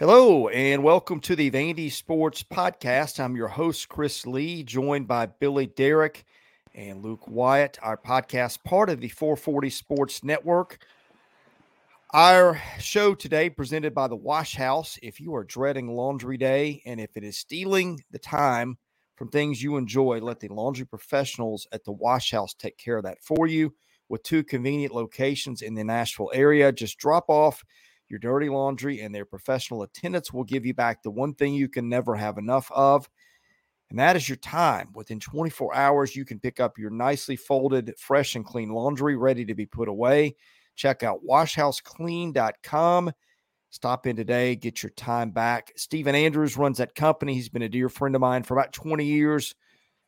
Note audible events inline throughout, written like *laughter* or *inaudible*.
Hello, and welcome to the Vandy Sports Podcast. I'm your host, Chris Lee, joined by Billy Derrick and Luke Wyatt, our podcast, part of the 440 Sports Network. Our show today presented by the Wash House. If you are dreading laundry day and if it is stealing the time from things you enjoy, let the laundry professionals at the Wash House take care of that for you with two convenient locations in the Nashville area. Just drop off your dirty laundry, and their professional attendants will give you back the one thing you can never have enough of, and that is your time. Within 24 hours, you can pick up your nicely folded, fresh, and clean laundry ready to be put away. Check out washhouseclean.com. Stop in today, get your time back. Stephen Andrews runs that company. He's been a dear friend of mine for about 20 years.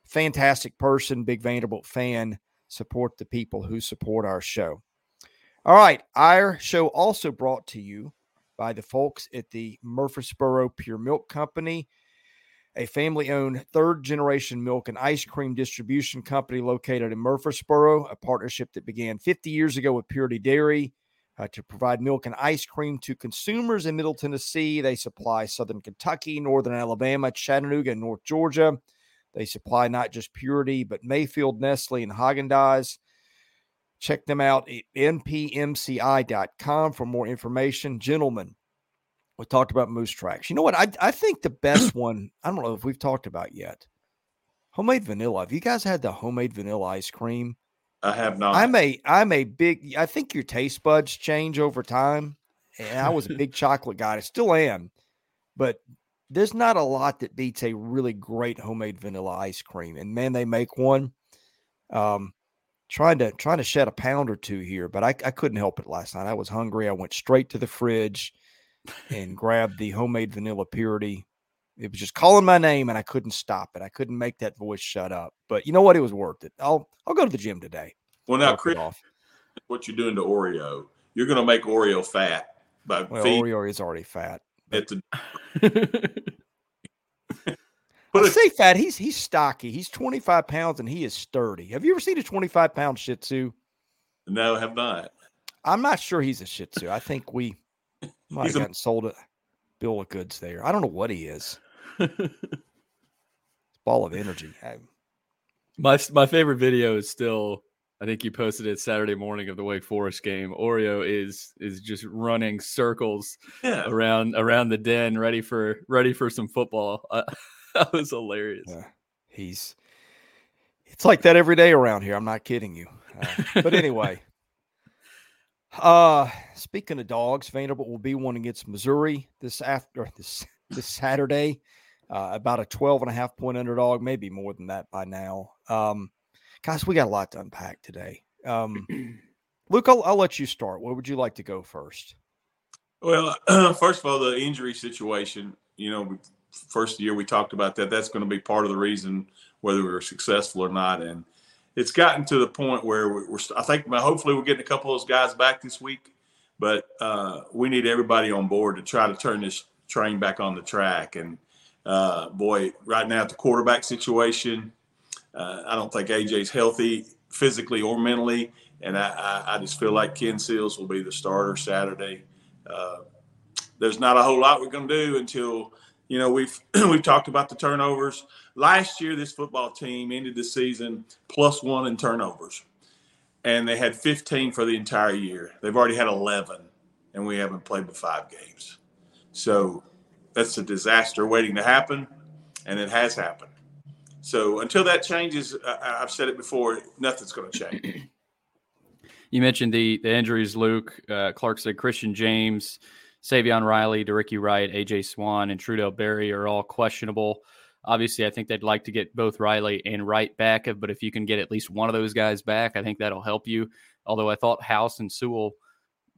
Fantastic person, big Vanderbilt fan. Support the people who support our show. All right. Our show also brought to you by the folks at the Murfreesboro Pure Milk Company, a family owned third generation milk and ice cream distribution company located in Murfreesboro, a partnership that began 50 years ago with Purity Dairy. Uh, to provide milk and ice cream to consumers in Middle Tennessee. They supply Southern Kentucky, Northern Alabama, Chattanooga, and North Georgia. They supply not just Purity, but Mayfield, Nestle, and Haagen Dazs. Check them out at npmci.com for more information. Gentlemen, we talked about moose tracks. You know what? I, I think the best *clears throat* one, I don't know if we've talked about yet. Homemade vanilla. Have you guys had the homemade vanilla ice cream? I have not. I'm a I'm a big I think your taste buds change over time. And I was a big *laughs* chocolate guy. I still am. But there's not a lot that beats a really great homemade vanilla ice cream. And man, they make one. Um, trying to trying to shed a pound or two here, but I, I couldn't help it last night. I was hungry. I went straight to the fridge and grabbed the homemade vanilla purity. It was just calling my name and I couldn't stop it. I couldn't make that voice shut up. But you know what? It was worth it. I'll I'll go to the gym today. Well now, Chris, what you're doing to Oreo, you're gonna make Oreo fat by well, Oreo is already fat. At the *laughs* But I say fat. He's he's stocky. He's 25 pounds and he is sturdy. Have you ever seen a 25 pound Shih Tzu? No, have not. I'm not sure he's a Shih Tzu. I think we *laughs* might have gotten a- sold a bill of goods there. I don't know what he is. *laughs* ball of energy. I, my my favorite video is still I think you posted it Saturday morning of the Wake Forest game. Oreo is is just running circles yeah. around around the den, ready for ready for some football. Uh, *laughs* *laughs* that was hilarious. Uh, he's it's like that every day around here. I'm not kidding you. Uh, but anyway, *laughs* uh speaking of dogs, Vanderbilt will be one against Missouri this after this this Saturday. Uh, about a 12 and a half point underdog, maybe more than that by now. Um, guys, we got a lot to unpack today. Um, *clears throat* Luke, I'll, I'll let you start. Where would you like to go first? Well, *clears throat* first of all, the injury situation. You know, first year we talked about that. That's going to be part of the reason whether we were successful or not. And it's gotten to the point where we're, I think, hopefully, we're getting a couple of those guys back this week. But uh, we need everybody on board to try to turn this train back on the track. And uh, boy, right now, at the quarterback situation, uh, I don't think AJ's healthy physically or mentally. And I, I, I, just feel like Ken Seals will be the starter Saturday. Uh, there's not a whole lot we're going to do until you know, we've *clears throat* we've talked about the turnovers. Last year, this football team ended the season plus one in turnovers, and they had 15 for the entire year. They've already had 11, and we haven't played but five games. So that's a disaster waiting to happen, and it has happened. So until that changes, I've said it before, nothing's going to change. *clears throat* You mentioned the the injuries, Luke. Uh, Clark said Christian James Savion Riley, De'Rickey Wright, AJ Swann, and Trudell Berry are all questionable. Obviously, I think they'd like to get both Riley and Wright back, but if you can get at least one of those guys back, I think that'll help you. Although I thought House and Sewell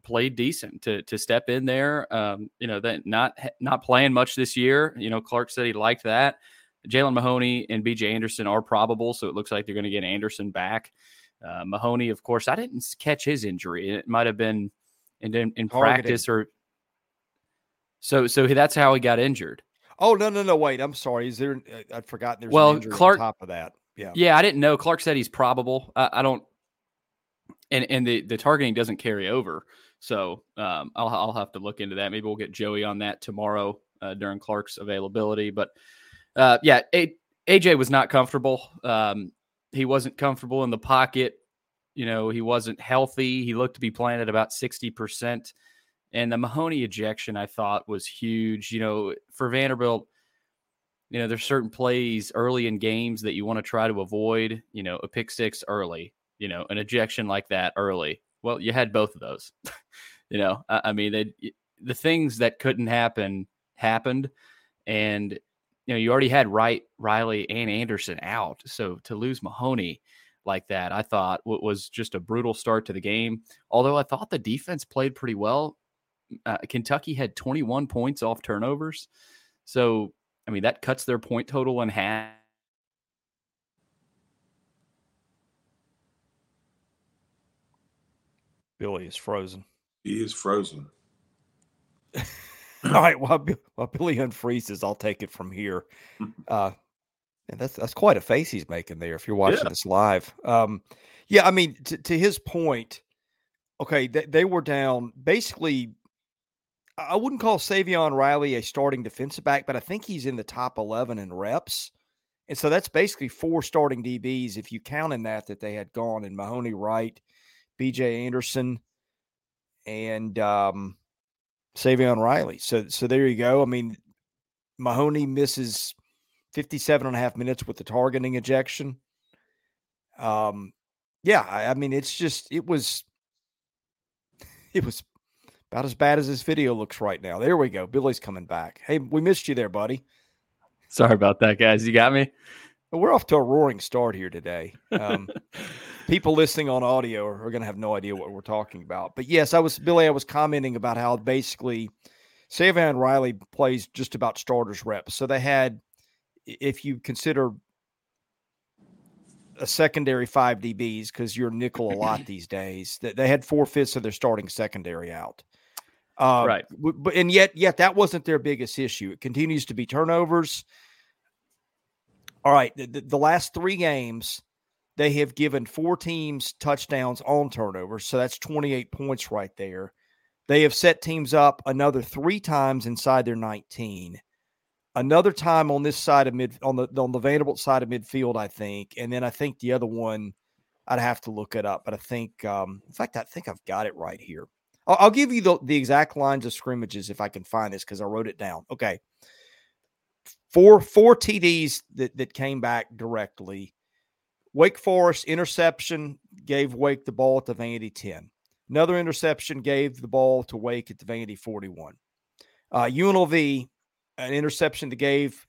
played decent to to step in there. Um, you know that not not playing much this year. You know Clark said he liked that. Jalen Mahoney and BJ Anderson are probable, so it looks like they're going to get Anderson back. Uh, Mahoney, of course, I didn't catch his injury. It might have been in, in, in practice or so so that's how he got injured. Oh no no no wait I'm sorry is there uh, I'd forgotten there's well Clark on top of that yeah yeah I didn't know Clark said he's probable I, I don't and and the the targeting doesn't carry over So um, I'll I'll have to look into that. Maybe we'll get Joey on that tomorrow uh, during Clark's availability. But uh, yeah, A- AJ was not comfortable. Um, he wasn't comfortable in the pocket. You know, he wasn't healthy. He looked to be playing at about sixty percent. And the Mahoney ejection, I thought, was huge. You know, for Vanderbilt, you know, there's certain plays early in games that you want to try to avoid. You know, a pick six early, you know, an ejection like that early. Well, you had both of those. *laughs* you know, I, I mean, they, the things that couldn't happen happened, and you know, you already had Wright, Riley, and Anderson out. So to lose Mahoney like that, I thought was just a brutal start to the game. Although I thought the defense played pretty well. Uh, Kentucky had 21 points off turnovers. So, I mean, that cuts their point total in half. Billy is frozen. He is frozen. All right. While, while Billy unfreezes, I'll take it from here. *laughs* Uh, and that's that's quite a face he's making there. If you're watching yeah. this live, um, yeah, I mean, to, to his point, okay, they, they were down basically I wouldn't call Savion Riley a starting defensive back, but I think he's in the top 11 in reps. And so that's basically four starting DBs if you count in that that they had gone in Mahoney Wright, BJ Anderson, and um, Savion Riley. So so there you go. I mean, Mahoney misses 57 and a half minutes with the targeting ejection. Um, yeah, I, I mean, it's just it was *laughs* it was about as bad as this video looks right now. There we go. Billy's coming back. Hey, we missed you there, buddy. Sorry about that, guys. You got me. we're off to a roaring start here today. Um, *laughs* people listening on audio are, are going to have no idea what we're talking about. But yes, I was Billy. I was commenting about how basically Savion Riley plays just about starters reps. So they had, if you consider a secondary five DBs because you're nickel a lot *laughs* these days. That they had four fifths of their starting secondary out. Uh, right. But and yet, yet that wasn't their biggest issue. It continues to be turnovers. All right. The, the last three games, they have given four teams touchdowns on turnovers. So that's 28 points right there. They have set teams up another three times inside their 19. Another time on this side of mid on the on the Vanderbilt side of midfield, I think, and then I think the other one, I'd have to look it up, but I think, um, in fact, I think I've got it right here. I'll, I'll give you the, the exact lines of scrimmages if I can find this because I wrote it down. Okay. Four four TDs that, that came back directly. Wake Forest interception gave Wake the ball at the Vandy 10. Another interception gave the ball to Wake at the Vandy 41. Uh, UNLV, an interception that gave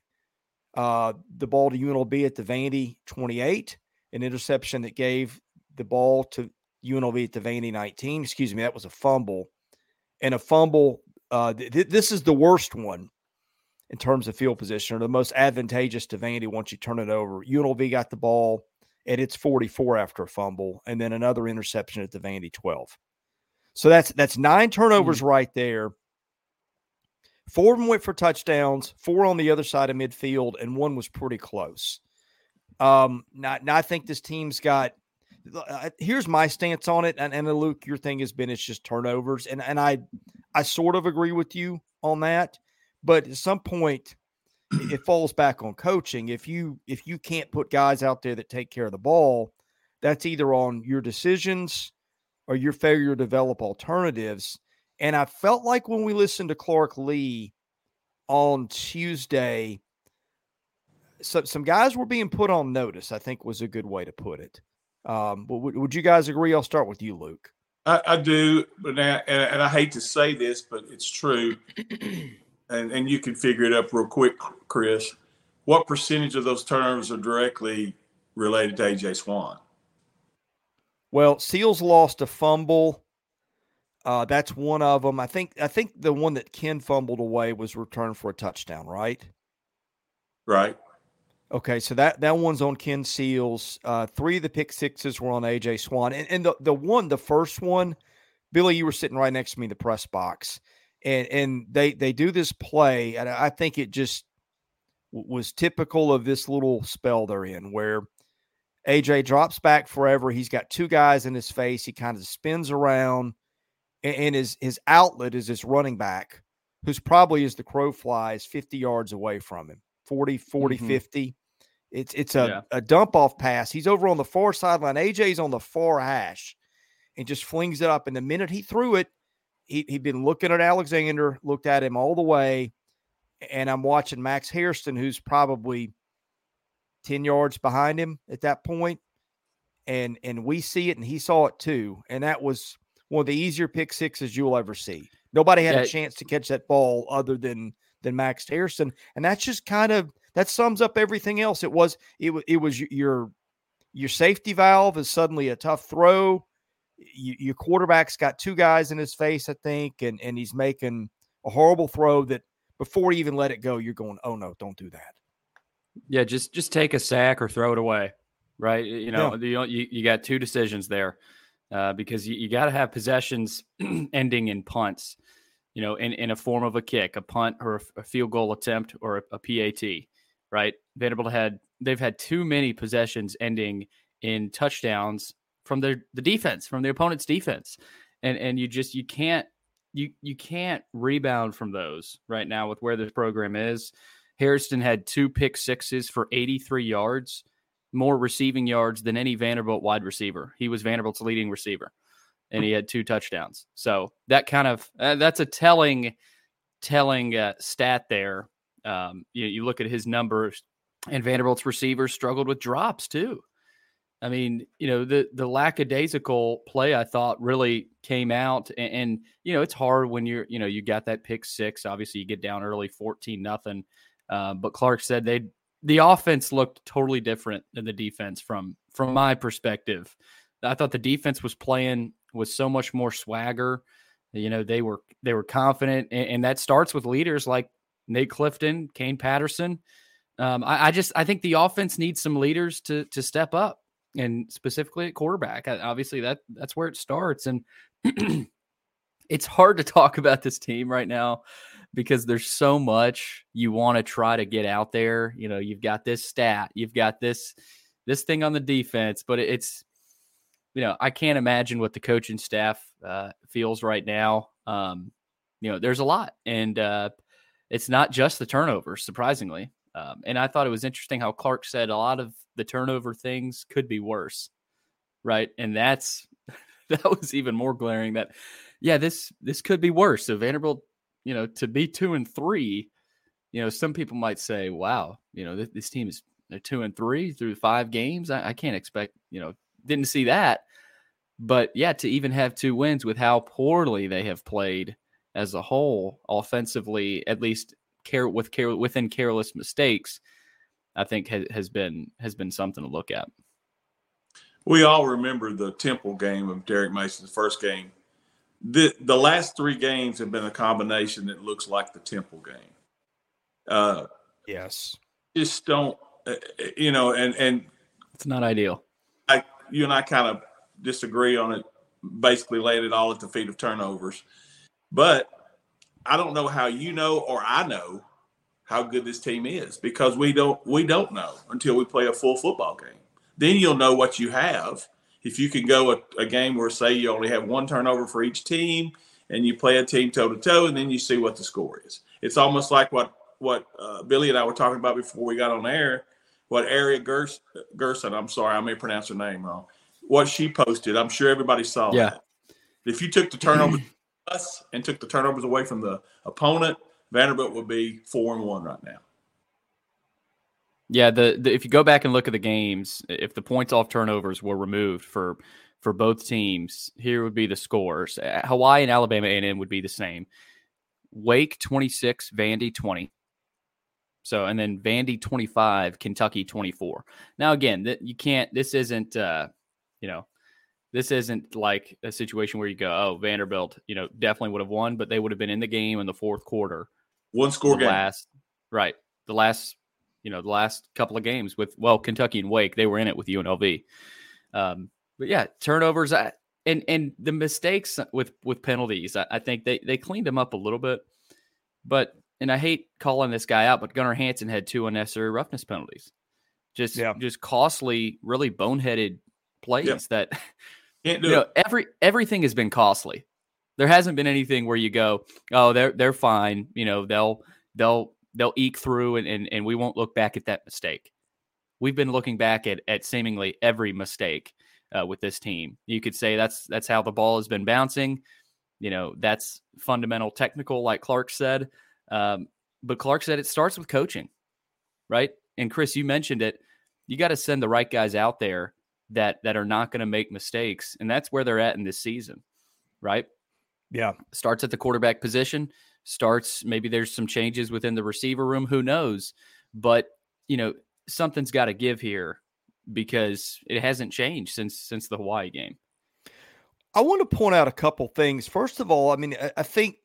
uh, the ball to UNLV at the Vandy 28, an interception that gave the ball to UNLV at the Vandy 19. Excuse me, that was a fumble. And a fumble, uh, th- this is the worst one in terms of field position, or the most advantageous to Vandy once you turn it over. UNLV got the ball at its 44 after a fumble, and then another interception at the Vandy 12. So that's that's nine turnovers mm-hmm. right there. Four of them went for touchdowns, four on the other side of midfield, and one was pretty close. Um, now, now I think this team's got Uh, here's my stance on it, and, and uh, Luke, your thing has been it's just turnovers, and and I I sort of agree with you on that, but at some point it falls back on coaching. If you if you can't put guys out there that take care of the ball, that's either on your decisions or your failure to develop alternatives. And I felt like when we listened to Clark Lea on Tuesday, so, some guys were being put on notice. I think was a good way to put it. Um, would, would you guys agree? I'll start with you, Luke. I, I do, but now, and, and, I hate to say this, but it's true, *clears throat* and and you can figure it up real quick, Chris. What percentage of those turnovers are directly related to AJ Swann? Well, Seals lost a fumble. Uh, that's one of them. I think. I think the one that Ken fumbled away was returned for a touchdown. Right. Right. Okay, so that that one's on Ken Seals. Uh, three of the pick sixes were on AJ Swann, and, and the the one, the first one, Billy, you were sitting right next to me in the press box, and and they they do this play, and I think it just was typical of this little spell they're in, where AJ drops back forever. He's got two guys in his face. He kind of spins around, and his his outlet is this running back who's probably as the crow flies 50 yards away from him 40 40 Mhm. 50 it's it's a, Yeah. a dump off pass he's over on the far sideline aj's on the far hash and just flings it up and the minute he threw it he, he'd been looking at alexander looked at him all the way and i'm watching max hairston who's probably 10 yards behind him at that point. point and and we see it and he saw it too and that was one of the easier pick sixes you'll ever see nobody had Yeah. a chance to catch that ball other than than max hairston and that's just kind of that sums up everything else. It was it, it was your your safety valve is suddenly a tough throw. You, your quarterback's got two guys in his face i think and and he's making a horrible throw that before he even let it go you're going oh no don't do that. Yeah, just just take a sack or throw it away, right? You know, the, you you got two decisions there uh, because you, you got to have possessions *clears throat* ending in punts, you know, in, in a form of a kick, a punt or a field goal attempt or a, a PAT, right? Vanderbilt had they've had too many possessions ending in touchdowns from their the defense from the opponent's defense, and and you just you can't you you can't rebound from those right now with where this program is. Hairston had two pick sixes for 83 yards, more receiving yards than any Vanderbilt wide receiver. He was Vanderbilt's leading receiver, and he had two touchdowns. So that kind of uh, that's a telling, telling uh, stat there. Um, you, you look at his numbers, and Vanderbilt's receivers struggled with drops too. I mean, you know, the the lackadaisical play I thought really came out, and, and you know, it's hard when you're, you know, you got that pick six. Obviously, you get down early, fourteen nothing. Uh, but Clark said they the offense looked totally different than the defense from from my perspective. I thought the defense was playing with so much more swagger. You know, they were they were confident, and, and that starts with leaders like Nate Clifton, Kane Patterson. Um, I, I just I think the offense needs some leaders to to step up, and specifically at quarterback. Obviously, that that's where it starts, and *clears throat* it's hard to talk about this team right now because there's so much you want to try to get out there. You know, you've got this stat, you've got this this thing on the defense, but it's you know, I can't imagine what the coaching staff uh, feels right now. Um, you know, there's a lot, and uh, it's not just the turnovers, surprisingly. Um, and I thought it was interesting how Clark said a lot of the turnover things could be worse, right? And that's *laughs* that was even more glaring. That yeah, this this could be worse. So Vanderbilt, you know, to be two and three, you know, some people might say, wow, you know, this, this team is they're two and three through five games. I, I can't expect, you know, didn't see that. But yeah, to even have two wins with how poorly they have played as a whole, offensively, at least care with care within careless mistakes, I think has, has been has been something to look at. We all remember the Temple game of Derek Mason's first game. The the last three games have been a combination that looks like the Temple game. Uh, yes just don't, uh, you know, and and It's not ideal. You and I kind of disagree on it. Basically, laid it all at the feet of turnovers. But I don't know how you know or I know how good this team is because we don't we don't know until we play a full football game. Then you'll know what you have. If you can go a, a game where say you only have one turnover for each team and you play a team toe to toe and then you see what the score is. It's almost like what what uh, Billy and I were talking about before we got on air. What Aria Gers- Gerson, I'm sorry, I may pronounce her name wrong. What she posted, I'm sure everybody saw Yeah. that. If you took the turnovers *clears throat* us and took the turnovers away from the opponent, Vanderbilt would be four and one right now. Yeah, the, the if you go back and look at the games, if the points off turnovers were removed for for both teams, here would be the scores. Hawaii and Alabama A&M would be the same. Wake 26, Vandy 20. So and then Vandy 25, Kentucky 24. Now again, that you can't this isn't uh you know, this isn't like a situation where you go, "Oh, Vanderbilt, you know, definitely would have won, but they would have been in the game in the fourth quarter." One score game. last right the last you know the last couple of games with well kentucky and wake they were in it with unlv um but yeah turnovers I, and and the mistakes with with penalties I, I think they they cleaned them up a little bit but and i hate calling this guy out but gunnar hansen had two unnecessary roughness penalties just Yeah. just costly really boneheaded plays that *laughs* Can't do you know it. every everything has been costly There hasn't been anything where you go, oh, they're they're fine. You know, they'll they'll they'll eke through and and, and we won't look back at that mistake. We've been looking back at at seemingly every mistake uh, with this team. You could say that's that's how the ball has been bouncing. You know, that's fundamental technical, like Clark said. Um, but Clark said it starts with coaching, right? And Chris, you mentioned it. You got to send the right guys out there that that are not going to make mistakes, and that's where they're at in this season, right? Yeah, starts at the quarterback position. Starts maybe there's some changes within the receiver room. Who knows? But you know something's got to give here because it hasn't changed since since the Hawaii game. I want to point out a couple things. First of all, I mean, I, I think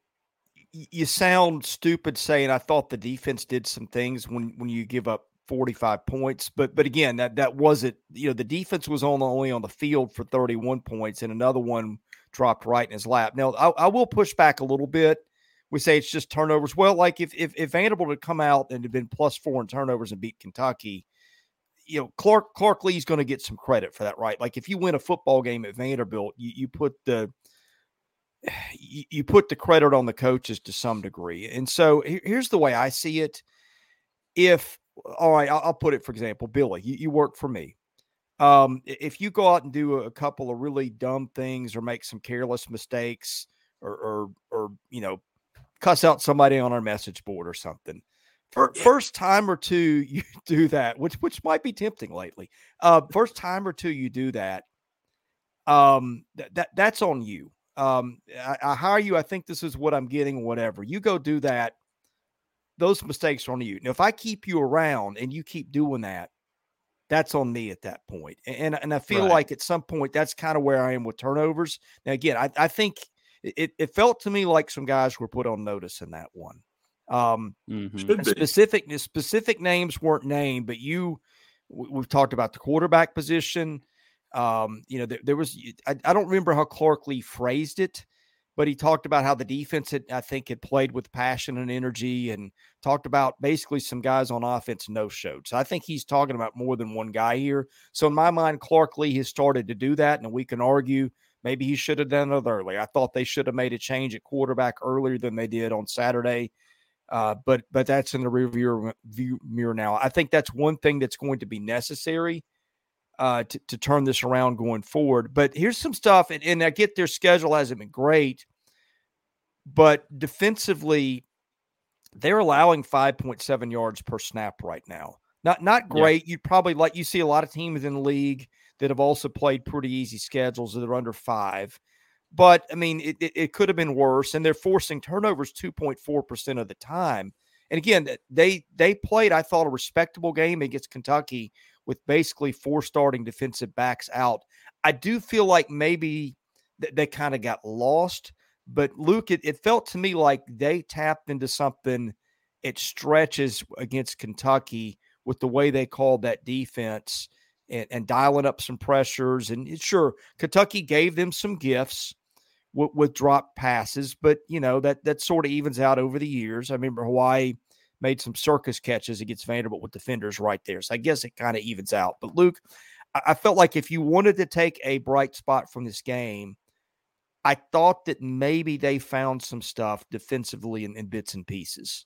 you sound stupid saying I thought the defense did some things when when you give up 45 points, but but again, that that wasn't you know the defense was on only on the field for 31 points, and another one dropped right in his lap. Now I, I will push back a little bit. We say it's just turnovers. Well, like if if, if Vanderbilt had come out and had been plus four in turnovers and beat Kentucky, you know Clark Clark Lea's going to get some credit for that, right? Like if you win a football game at Vanderbilt, you, you put the *sighs* you, you put the credit on the coaches to some degree. And so here's the way I see it. If all right, I'll, I'll put it for example, Billy, you, you work for me. Um, if you go out and do a couple of really dumb things or make some careless mistakes or, or, or you know, cuss out somebody on our message board or something, first time or two you *laughs* do that, which which might be tempting lately. Uh, first time or two you do that, um, that, that that's on you. Um, I, I hire you. I think this is what I'm getting. Whatever you go do that, those mistakes are on you. Now, if I keep you around and you keep doing that, that's on me at that point. And and I feel right. like at some point that's kind of where I am with turnovers. Now, again, I, I think it, it felt to me like some guys were put on notice in that one. Um, mm-hmm. specific specific names weren't named, but you we've talked about the quarterback position. Um, you know, there, there was I, I, don't remember how Clark Lea phrased it, but he talked about how the defense had I think had played with passion and energy, and talked about basically some guys on offense no showed. So I think he's talking about more than one guy here. So in my mind, Clark Lea has started to do that, and we can argue maybe he should have done it early. I thought they should have made a change at quarterback earlier than they did on Saturday. Uh, but but that's in the rear view mirror now. I think that's one thing that's going to be necessary uh, to, to turn this around going forward. But here's some stuff, and, and I get their schedule hasn't been great, but defensively, they're allowing 5.7 yards per snap right now. Not not great. Yeah. You'd probably like you see a lot of teams in the league that have also played pretty easy schedules that are under five. But I mean, it, it, it could have been worse, and they're forcing turnovers 2.4% of the time. And again, they they played, I thought, a respectable game against Kentucky with basically four starting defensive backs out. I do feel like maybe th- they kind of got lost. But Luke, it, it felt to me like they tapped into something it stretches against Kentucky with the way they called that defense and, and dialing up some pressures. And sure, Kentucky gave them some gifts with, with drop passes, but you know that that sort of evens out over the years. I remember Hawaii made some circus catches against Vanderbilt with defenders right there, so I guess it kind of evens out. But Luke, I, I felt like if you wanted to take a bright spot from this game, I thought that maybe they found some stuff defensively in, in bits and pieces.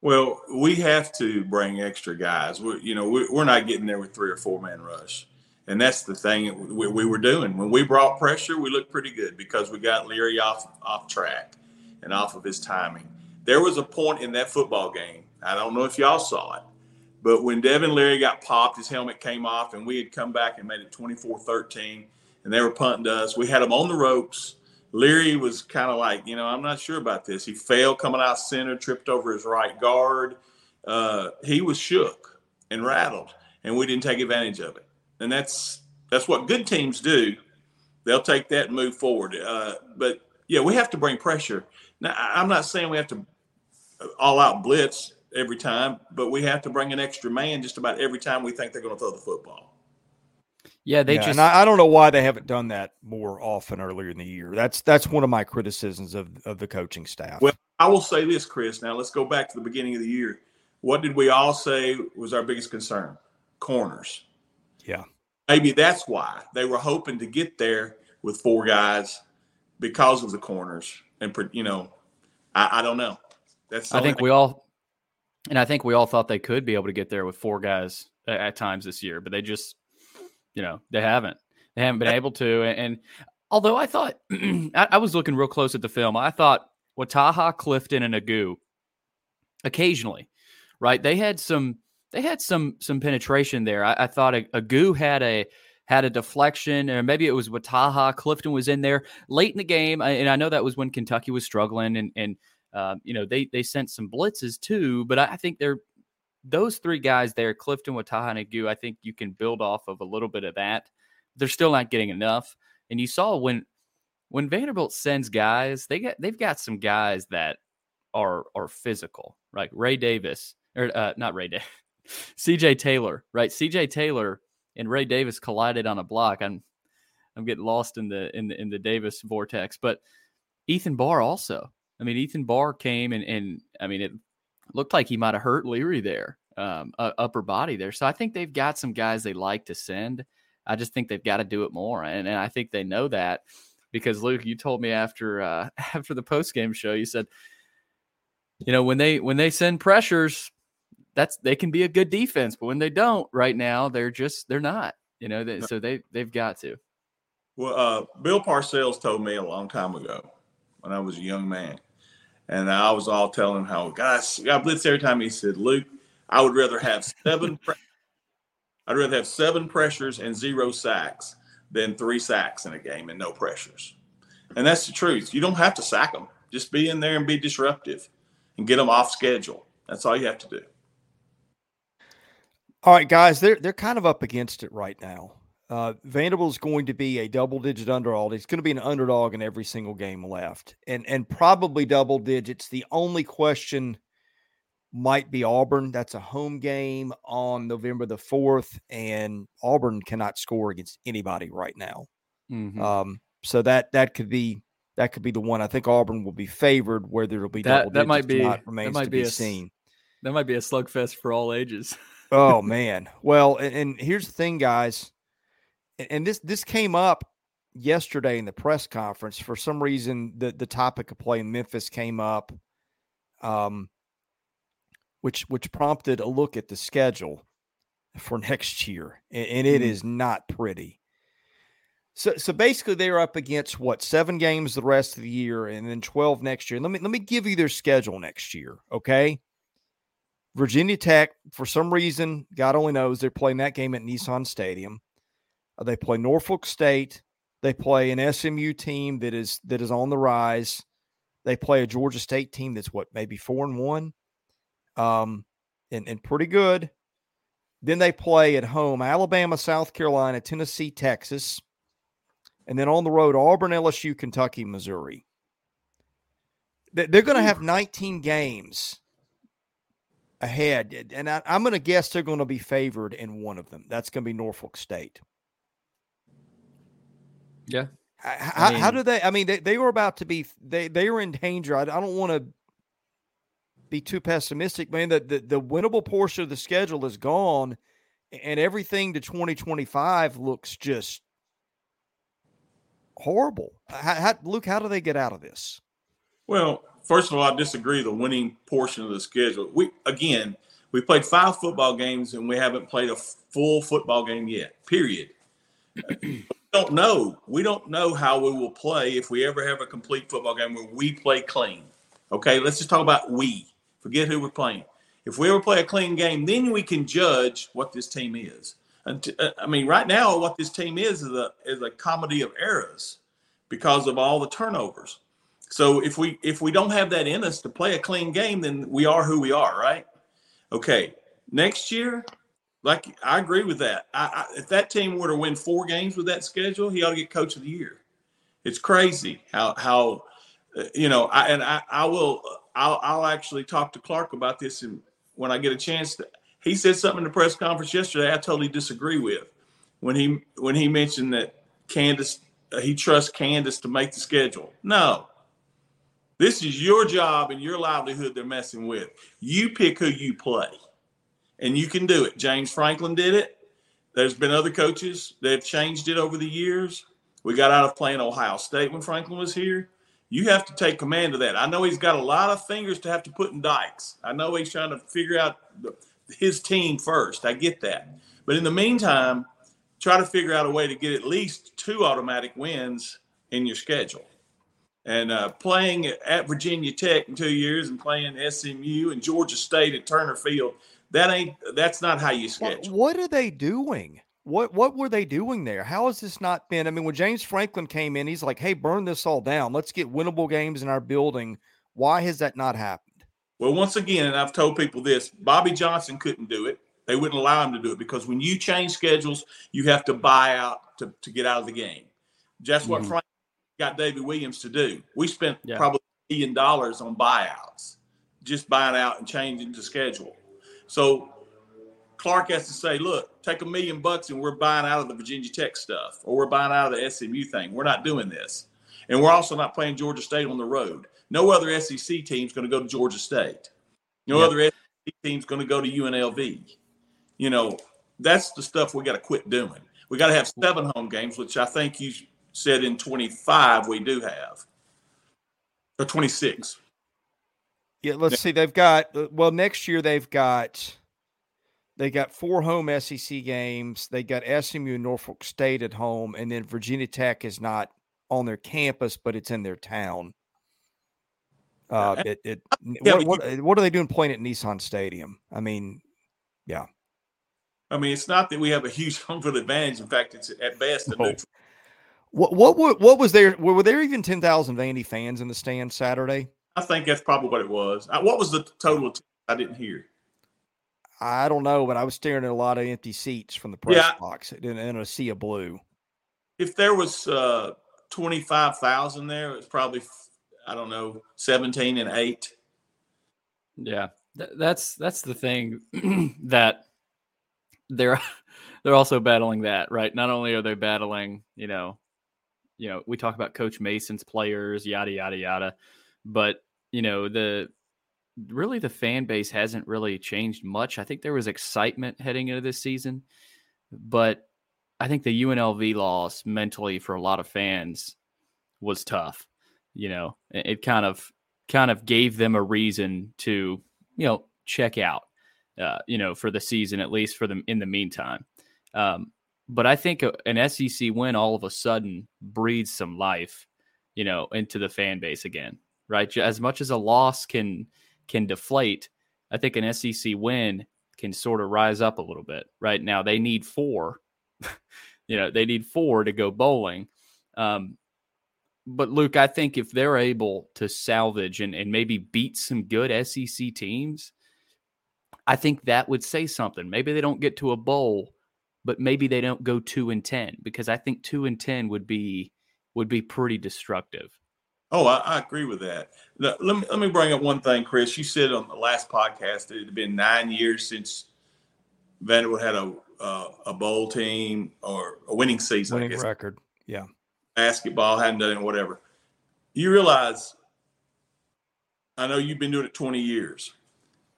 Well, we have to bring extra guys. we you know, we, are not getting there with three or four man rush. And that's the thing we, we, were doing. When we brought pressure, we looked pretty good because we got Leary off off track and off of his timing. There was a point in that football game. I don't know if y'all saw it, but when Devin Leary got popped, his helmet came off, and we had come back and made it 24-13, and they were punting us. We had them on the ropes. Leary was kind of like, you know, I'm not sure about this. He failed coming out center, tripped over his right guard. Uh, he was shook and rattled, and we didn't take advantage of it and that's that's what good teams do. They'll take that and move forward. Uh, but yeah, we have to bring pressure. Now, I'm not saying we have to all out blitz every time, but we have to bring an extra man just about every time we think they're going to throw the football. Yeah, they yeah, just. And I, I, don't know why they haven't done that more often earlier in the year. That's that's one of my criticisms of of the coaching staff. Well, I will say this, Chris. Now let's go back to the beginning of the year. What did we all say was our biggest concern? Corners. Yeah. Maybe that's why they were hoping to get there with four guys because of the corners and you know, I, I don't know. That's I think we all, and I think we all thought they could be able to get there with four guys at, at times this year, but they just, you know, they haven't. They haven't been able to. And, and although I thought *clears throat* I, I, was looking real close at the film, I thought Ouattara, Clifton, and Agu occasionally, right? They had some they had some some penetration there. I, I thought Agu had a had a deflection, or maybe it was Ouattara. Clifton was in there late in the game, and I know that was when Kentucky was struggling, and and uh, you know they they sent some blitzes too. But I think they're those three guys there, Clifton, Ouattara, and Agu. I think you can build off of a little bit of that. They're still not getting enough, and you saw when when Vanderbilt sends guys, they get they've got some guys that are are physical, right? Ray Davis or uh, not Ray Davis, *laughs* CJ Taylor, right? CJ Taylor and Ray Davis collided on a block. I'm I'm getting lost in the in the in the Davis vortex, but Ethan Barr also. I mean, Ethan Barr came and and I mean it looked like he might have hurt Leary there, um, uh, upper body there. So I think they've got some guys they like to send. I just think they've got to do it more, and, and I think they know that because Luke, you told me after uh, *laughs* after the post game show, you said, you know, when they when they send pressures, that's they can be a good defense, but when they don't right now, they're just they're not. You know, they, so they they've got to. Well, uh, Bill Parcells told me a long time ago when I was a young man, and I was all telling how guys I blitz every time. He said, "Luke, I would rather have seven. *laughs* Pre- I'd rather have seven pressures and zero sacks than three sacks in a game and no pressures." And that's the truth. You don't have to sack them. Just be in there and be disruptive, and get them off schedule. That's all you have to do. All right, guys, they're they're kind of up against it right now. Uh, Vanderbilt's going to be a double-digit underdog. He's going to be an underdog in every single game left, and and probably double digits. The only question might be Auburn. That's a home game on November the fourth, and Auburn cannot score against anybody right now. Mm-hmm. Um, so that that could be that could be the one. I think Auburn will be favored. Whether it'll be that, double that might be remains that might to be, be a, seen. That might be a slugfest for all ages. oh *laughs* man. Well, and, and, here's the thing, guys, and this this came up yesterday in the press conference. For some reason, the the topic of playing Memphis came up, um, which which prompted a look at the schedule for *laughs* next year, and, and it mm. is not pretty. So, so basically, they're up against what seven games the rest of the year, and then twelve next year. Let me let me give you their schedule next year, okay? Virginia Tech, for some reason, God only knows, they're playing that game at Nissan Stadium. Uh, they play Norfolk State. They play an SMU team that is that is on the rise. They play a Georgia State team that's what maybe four and one, um, and and pretty good. Then they play at home Alabama, South Carolina, Tennessee, Texas, and then on the road Auburn, LSU, Kentucky, Missouri. They're going to have 19 games ahead, and I, am going to guess they're going to be favored in one of them. That's going to be Norfolk State. Yeah. How, I mean, how do they? I mean, they, they were about to be they they were in danger. I, I don't want to be too pessimistic, man. The, the the winnable portion of the schedule is gone, and everything to 2025 looks just horrible. How, how, Luke, how do they get out of this? Well, first of all, I disagree. The winning portion of the schedule. We again, we played five football games and we haven't played a full football game yet. Period. Don't know. We don't know how we will play if we ever have a complete football game where we play clean. Okay, let's just talk about we. Forget who we're playing. If we ever play a clean game, then we can judge what this team is. Uh, I mean, right now, what this team is is a is a comedy of errors because of all the turnovers. So if we if we don't have that in us to play a clean game, then we are who we are, right? Okay. Next year, like I agree with that. I, I, if that team were to win four games with that schedule, he ought to get coach of the year. It's crazy how how uh, you know. I, and I, I will I'll, I'll actually talk to Clark about this and when I get a chance. To, he said something in the press conference yesterday. I totally disagree with when he when he mentioned that Candice uh, he trusts Candice to make the schedule. No, this is your job and your livelihood they're messing with. You pick who you play, and you can do it. James Franklin did it. There's been other coaches that have changed it over the years. We got out of playing Ohio State when Franklin was here. You have to take command of that. I know he's got a lot of fingers to have to put in dikes. I know he's trying to figure out his team first. I get that. But in the meantime, try to figure out a way to get at least two automatic wins in your schedule. And uh, playing at Virginia Tech in two years and playing SMU and Georgia State at Turner Field, that ain't that's not how you schedule. What, what are they doing? What what were they doing there? How has this not been? I mean, when James Franklin came in, he's like, "Hey, burn this all down. Let's get winnable games in our building." Why has that not happened? Well, once again, and I've told people this: Bobby Johnson couldn't do it. They wouldn't allow him to do it because when you change schedules, you have to buy out to, to get out of the game. Just what mm-hmm. Frank got David Williams to do. We spent yeah. probably a million dollars on buyouts, just buying out and changing the schedule. So Clark has to say, look, take a million bucks and we're buying out of the Virginia Tech stuff, or we're buying out of the SMU thing. We're not doing this. And we're also not playing Georgia State on the road. No other SEC team's going to go to Georgia State. No other SEC team's going to go to UNLV. You know, that's the stuff we got to quit doing. We got to have seven home games, which I think you said in 25 we do have, or 26. Yeah, let's see. They've got uh, well next year they've got they got four home SEC games. They got SMU and Norfolk State at home, and then Virginia Tech is not on their campus, but it's in their town. Uh, it, it yeah, what, what, what, are they doing playing at Nissan Stadium? I mean, yeah. I mean, it's not that we have a huge *laughs* home field advantage. In fact, it's at best a no. neutral. What what what was there? Were there even ten thousand Vandy fans in the stand Saturday? I think that's probably what it was. Uh, what was the total? I didn't hear. I don't know, but I was staring at a lot of empty seats from the press yeah. box in, in a sea of blue. If there was uh, twenty five thousand there, it's probably I don't know seventeen and eight. Yeah, that's that's the thing *clears throat* that they're *laughs* they're also battling that right. Not only are they battling, you know, you know, we talk about Coach Mason's players, yada yada yada, but you know the really the fan base hasn't really changed much. I think there was excitement heading into this season, but I think the UNLV loss mentally for a lot of fans was tough. You know, it kind of kind of gave them a reason to you know check out. Uh, you know, for the season at least for them in the meantime. Um, but I think an SEC win all of a sudden breathes some life, you know, into the fan base again, right? As much as a loss can can deflate, I think an SEC win can sort of rise up a little bit. Right now, they need four, *laughs* you know, they need four to go bowling. Um, but Luke, I think if they're able to salvage and, and maybe beat some good SEC teams, I think that would say something. Maybe they don't get to a bowl but maybe they don't go two and ten because I think two and ten would be would be pretty destructive. Oh, I, I agree with that. Let, let, me let me bring up one thing, Chris. You said on the last podcast that it had been nine years since Vanderbilt had a uh, a bowl team or a winning season. Winning record, yeah. Basketball hadn't done it, whatever. You realize, I know you've been doing it twenty years.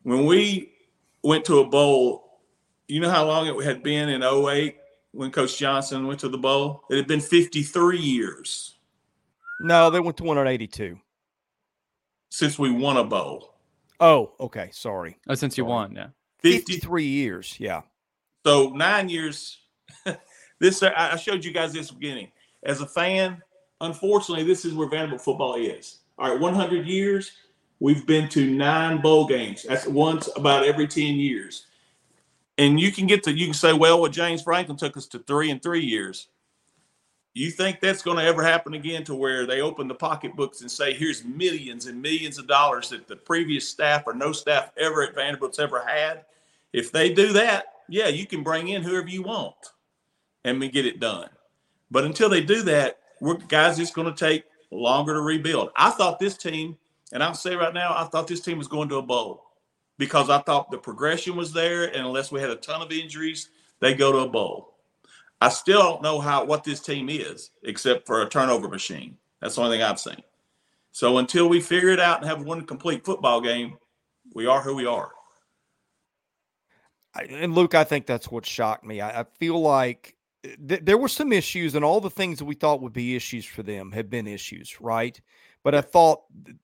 When we went to a bowl you know how long it had been in 08 when Coach Johnson went to the bowl? It had been 53 years. No, they went to 182. Since we won a bowl. Oh, okay. Sorry. Oh, since you won, yeah. 53 years, yeah. So nine years. *laughs* this uh, I showed you guys this beginning. As a fan, unfortunately, this is where Vanderbilt football is. All right, 100 years. We've been to nine bowl games. That's once about every 10 years and you can get to you can say, well, what James Franklin took us to three and three years. You think that's going to ever happen again to where they open the pocketbooks and say, here's millions and millions of dollars that the previous staff or no staff ever at Vanderbilt's ever had? If they do that, yeah, you can bring in whoever you want and we get it done. But until they do that, we're guys, it's going to take longer to rebuild. I thought this team, and I'll say right now, I thought this team was going to a bowl because I thought the progression was there, and unless we had a ton of injuries, they go to a bowl. I still don't know how what this team is, except for a turnover machine. That's the only thing I've seen. So until we figure it out and have one complete football game, we are who we are. and Luke, I think that's what shocked me. I, I feel like th- there were some issues, and all the things that we thought would be issues for them have been issues, right? But I thought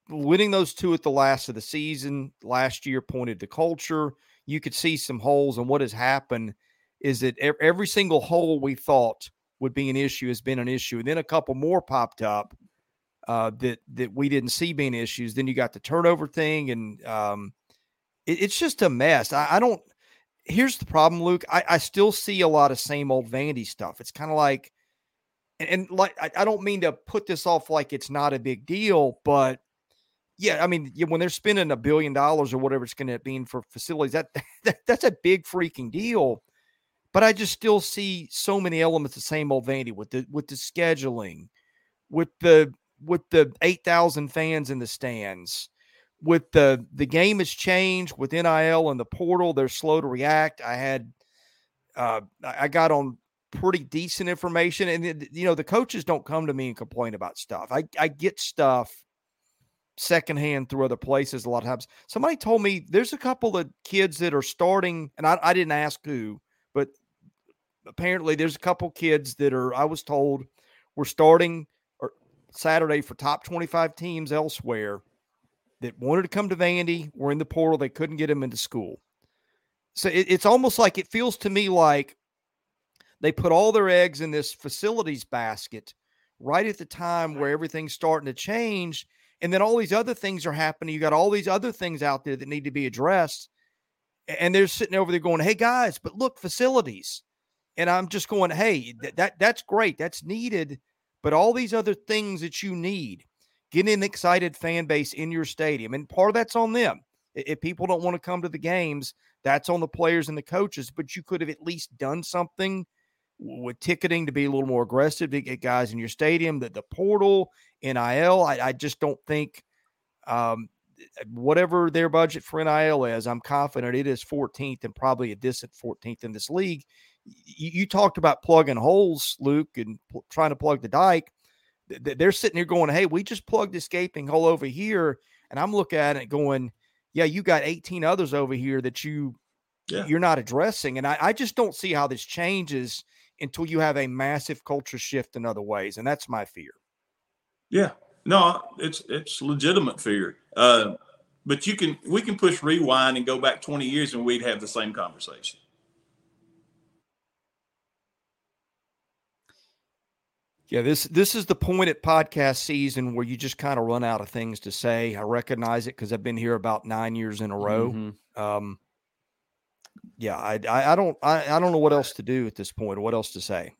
winning those two at the last of the season last year pointed to culture. You could see some holes, and what has happened is that every single hole we thought would be an issue has been an issue, and then a couple more popped up uh, that that we didn't see being issues. Then you got the turnover thing, and um, it, it's just a mess. I, I, don't. Here's the problem, Luke. I, I, still see a lot of same old Vandy stuff. It's kind of like, and, and like I, I, don't mean to put this off like it's not a big deal, but yeah, I mean when they're spending a billion dollars or whatever it's going to be for facilities, that, *laughs* that that's a big freaking deal. But I just still see so many elements of the same old Vandy with the with the scheduling, with the with the 8,000 fans in the stands, with the the game has changed with NIL and the portal, they're slow to react. I had uh, I got on pretty decent information, and you know the coaches don't come to me and complain about stuff. I I get stuff secondhand through other places a lot of times. Somebody told me there's a couple of kids that are starting, and I, I didn't ask who, but apparently there's a couple kids that are I was told were starting er, Saturday for top 25 teams elsewhere that wanted to come to Vandy were in the portal. They couldn't get them into school. So it, it's almost like it feels to me like they put all their eggs in this facilities basket right at the time where everything's starting to change. And then all these other things are happening. You got all these other things out there that need to be addressed. And they're sitting over there going, Hey guys, but look, facilities. And I'm just going, Hey, that, that that's great. That's needed but all these other things that you need, getting an excited fan base in your stadium, and part of that's on them. If people don't want to come to the games, that's on the players and the coaches. But you could have at least done something with ticketing to be a little more aggressive to get guys in your stadium. That the portal, NIL, I, I just don't think um, whatever their budget for NIL is, I'm confident it is 14th and probably a distant 14th in this league you, you talked about plugging holes, Luke, and pl- trying to plug the dike. They're sitting here going, "Hey, we just plugged the escaping hole over here," and I'm looking at it going, "Yeah, you got 18 others over here that you yeah. you're not addressing," and I, I just don't see how this changes until you have a massive culture shift in other ways, and that's my fear. Yeah, no, it's it's legitimate fear. Uh, but you can we can push rewind and go back 20 years and we'd have the same conversation. Yeah, this this is the point at podcast season where you just kind of run out of things to say. I recognize it because I've been here about nine years in a row. Mm-hmm. Um, yeah, I, I, I don't I, I don't know what else to do at this point or what else to say.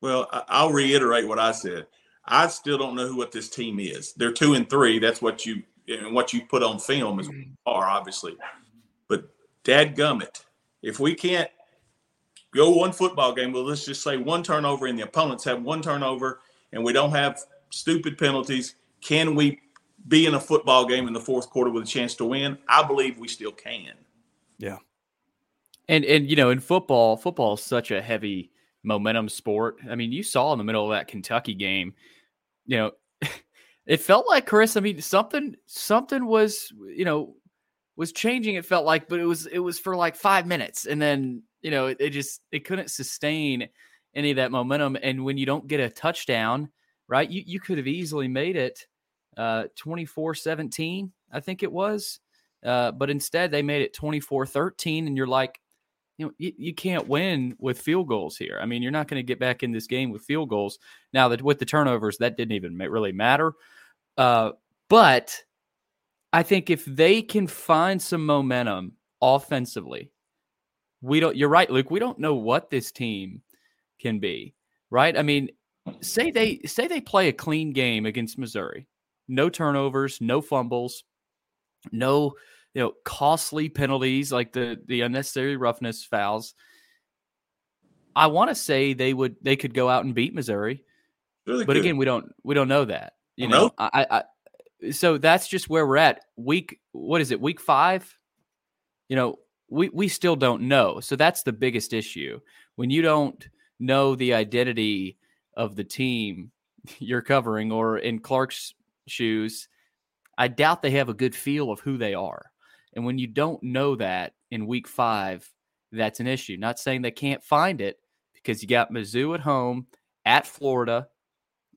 Well, I'll reiterate what I said. I still don't know who what this team is. They're two and three. That's what you and what you put on film is mm-hmm. are obviously. But dad gummit, if we can't go one football game, well, let's just say one turnover and the opponents have one turnover and we don't have stupid penalties. Can we be in a football game in the fourth quarter with a chance to win? I believe we still can. Yeah. And and you know, in football, football is such a heavy momentum sport. I mean, you saw in the middle of that Kentucky game, you know, *laughs* it felt like Chris. I mean, something something was, you know, was changing. It felt like, but it was it was for like five minutes, and then you know, it, it just it couldn't sustain any of that momentum. And when you don't get a touchdown, right, you, you could have easily made it uh 24-17, I think it was. Uh, but instead they made it 24-13, and you're like, you know, you, you can't win with field goals here. I mean, you're not going to get back in this game with field goals. Now that with the turnovers, that didn't even really matter. Uh, but I think if they can find some momentum offensively, we don't you're right luke we don't know what this team can be right? I mean say they say they play a clean game against missouri. No turnovers no fumbles no you know costly penalties like the the unnecessary roughness fouls. I want to say they would they could go out and beat missouri. Really but again we don't we don't know that you know? I, I so that's just where we're at week what is it week five you know we we still don't know. So that's the biggest issue. When you don't know the identity of the team *laughs* you're covering or in Clark's shoes, I doubt they have a good feel of who they are. And when you don't know that in week 5, that's an issue. Not saying they can't find it because you got Mizzou at home, at Florida,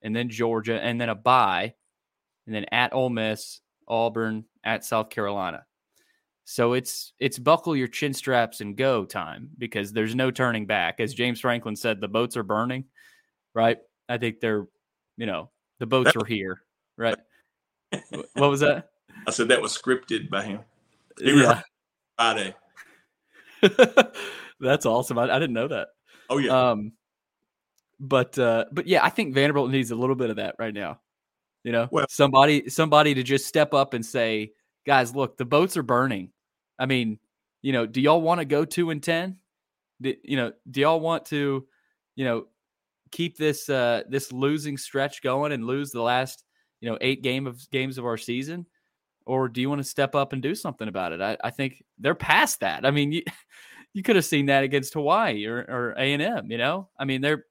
and then Georgia, and then a bye, and then at Ole Miss, Auburn, at South Carolina. So it's it's buckle your chin straps and go time because there's no turning back. As James Franklin said, the boats are burning, right? I think they're, you know, the boats are here, right? *laughs* what was that? I said that was scripted by him. Yeah. Friday. *laughs* That's awesome. I, I, didn't know that. Oh yeah. Um, but uh, but yeah, I think Vanderbilt needs a little bit of that right now. You know, well, somebody somebody to just step up and say, guys, look, the boats are burning. I mean, you know, do y'all want to go two and ten? You know, do y'all want to, you know, keep this uh this losing stretch going and lose the last, you know, eight game of games of our season? Or do you want to step up and do something about it? I, I think they're past that. I mean, you, *laughs* you could have seen that against Hawaii or or A and M. You know, I mean, they're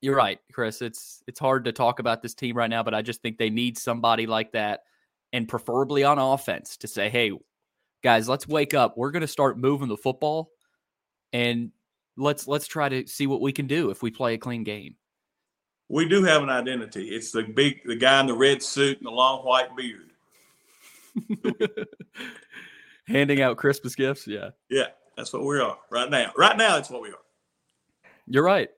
you're right, Chris. It's it's hard to talk about this team right now, but I just think they need somebody like that, and preferably on offense to say, "Hey, guys, let's wake up. We're going to start moving the football, and let's let's try to see what we can do if we play a clean game." We do have an identity. It's the big the guy in the red suit and the long white beard. *laughs* Handing out Christmas gifts, yeah. Yeah, that's what we are right now. Right now, it's what we are. You're right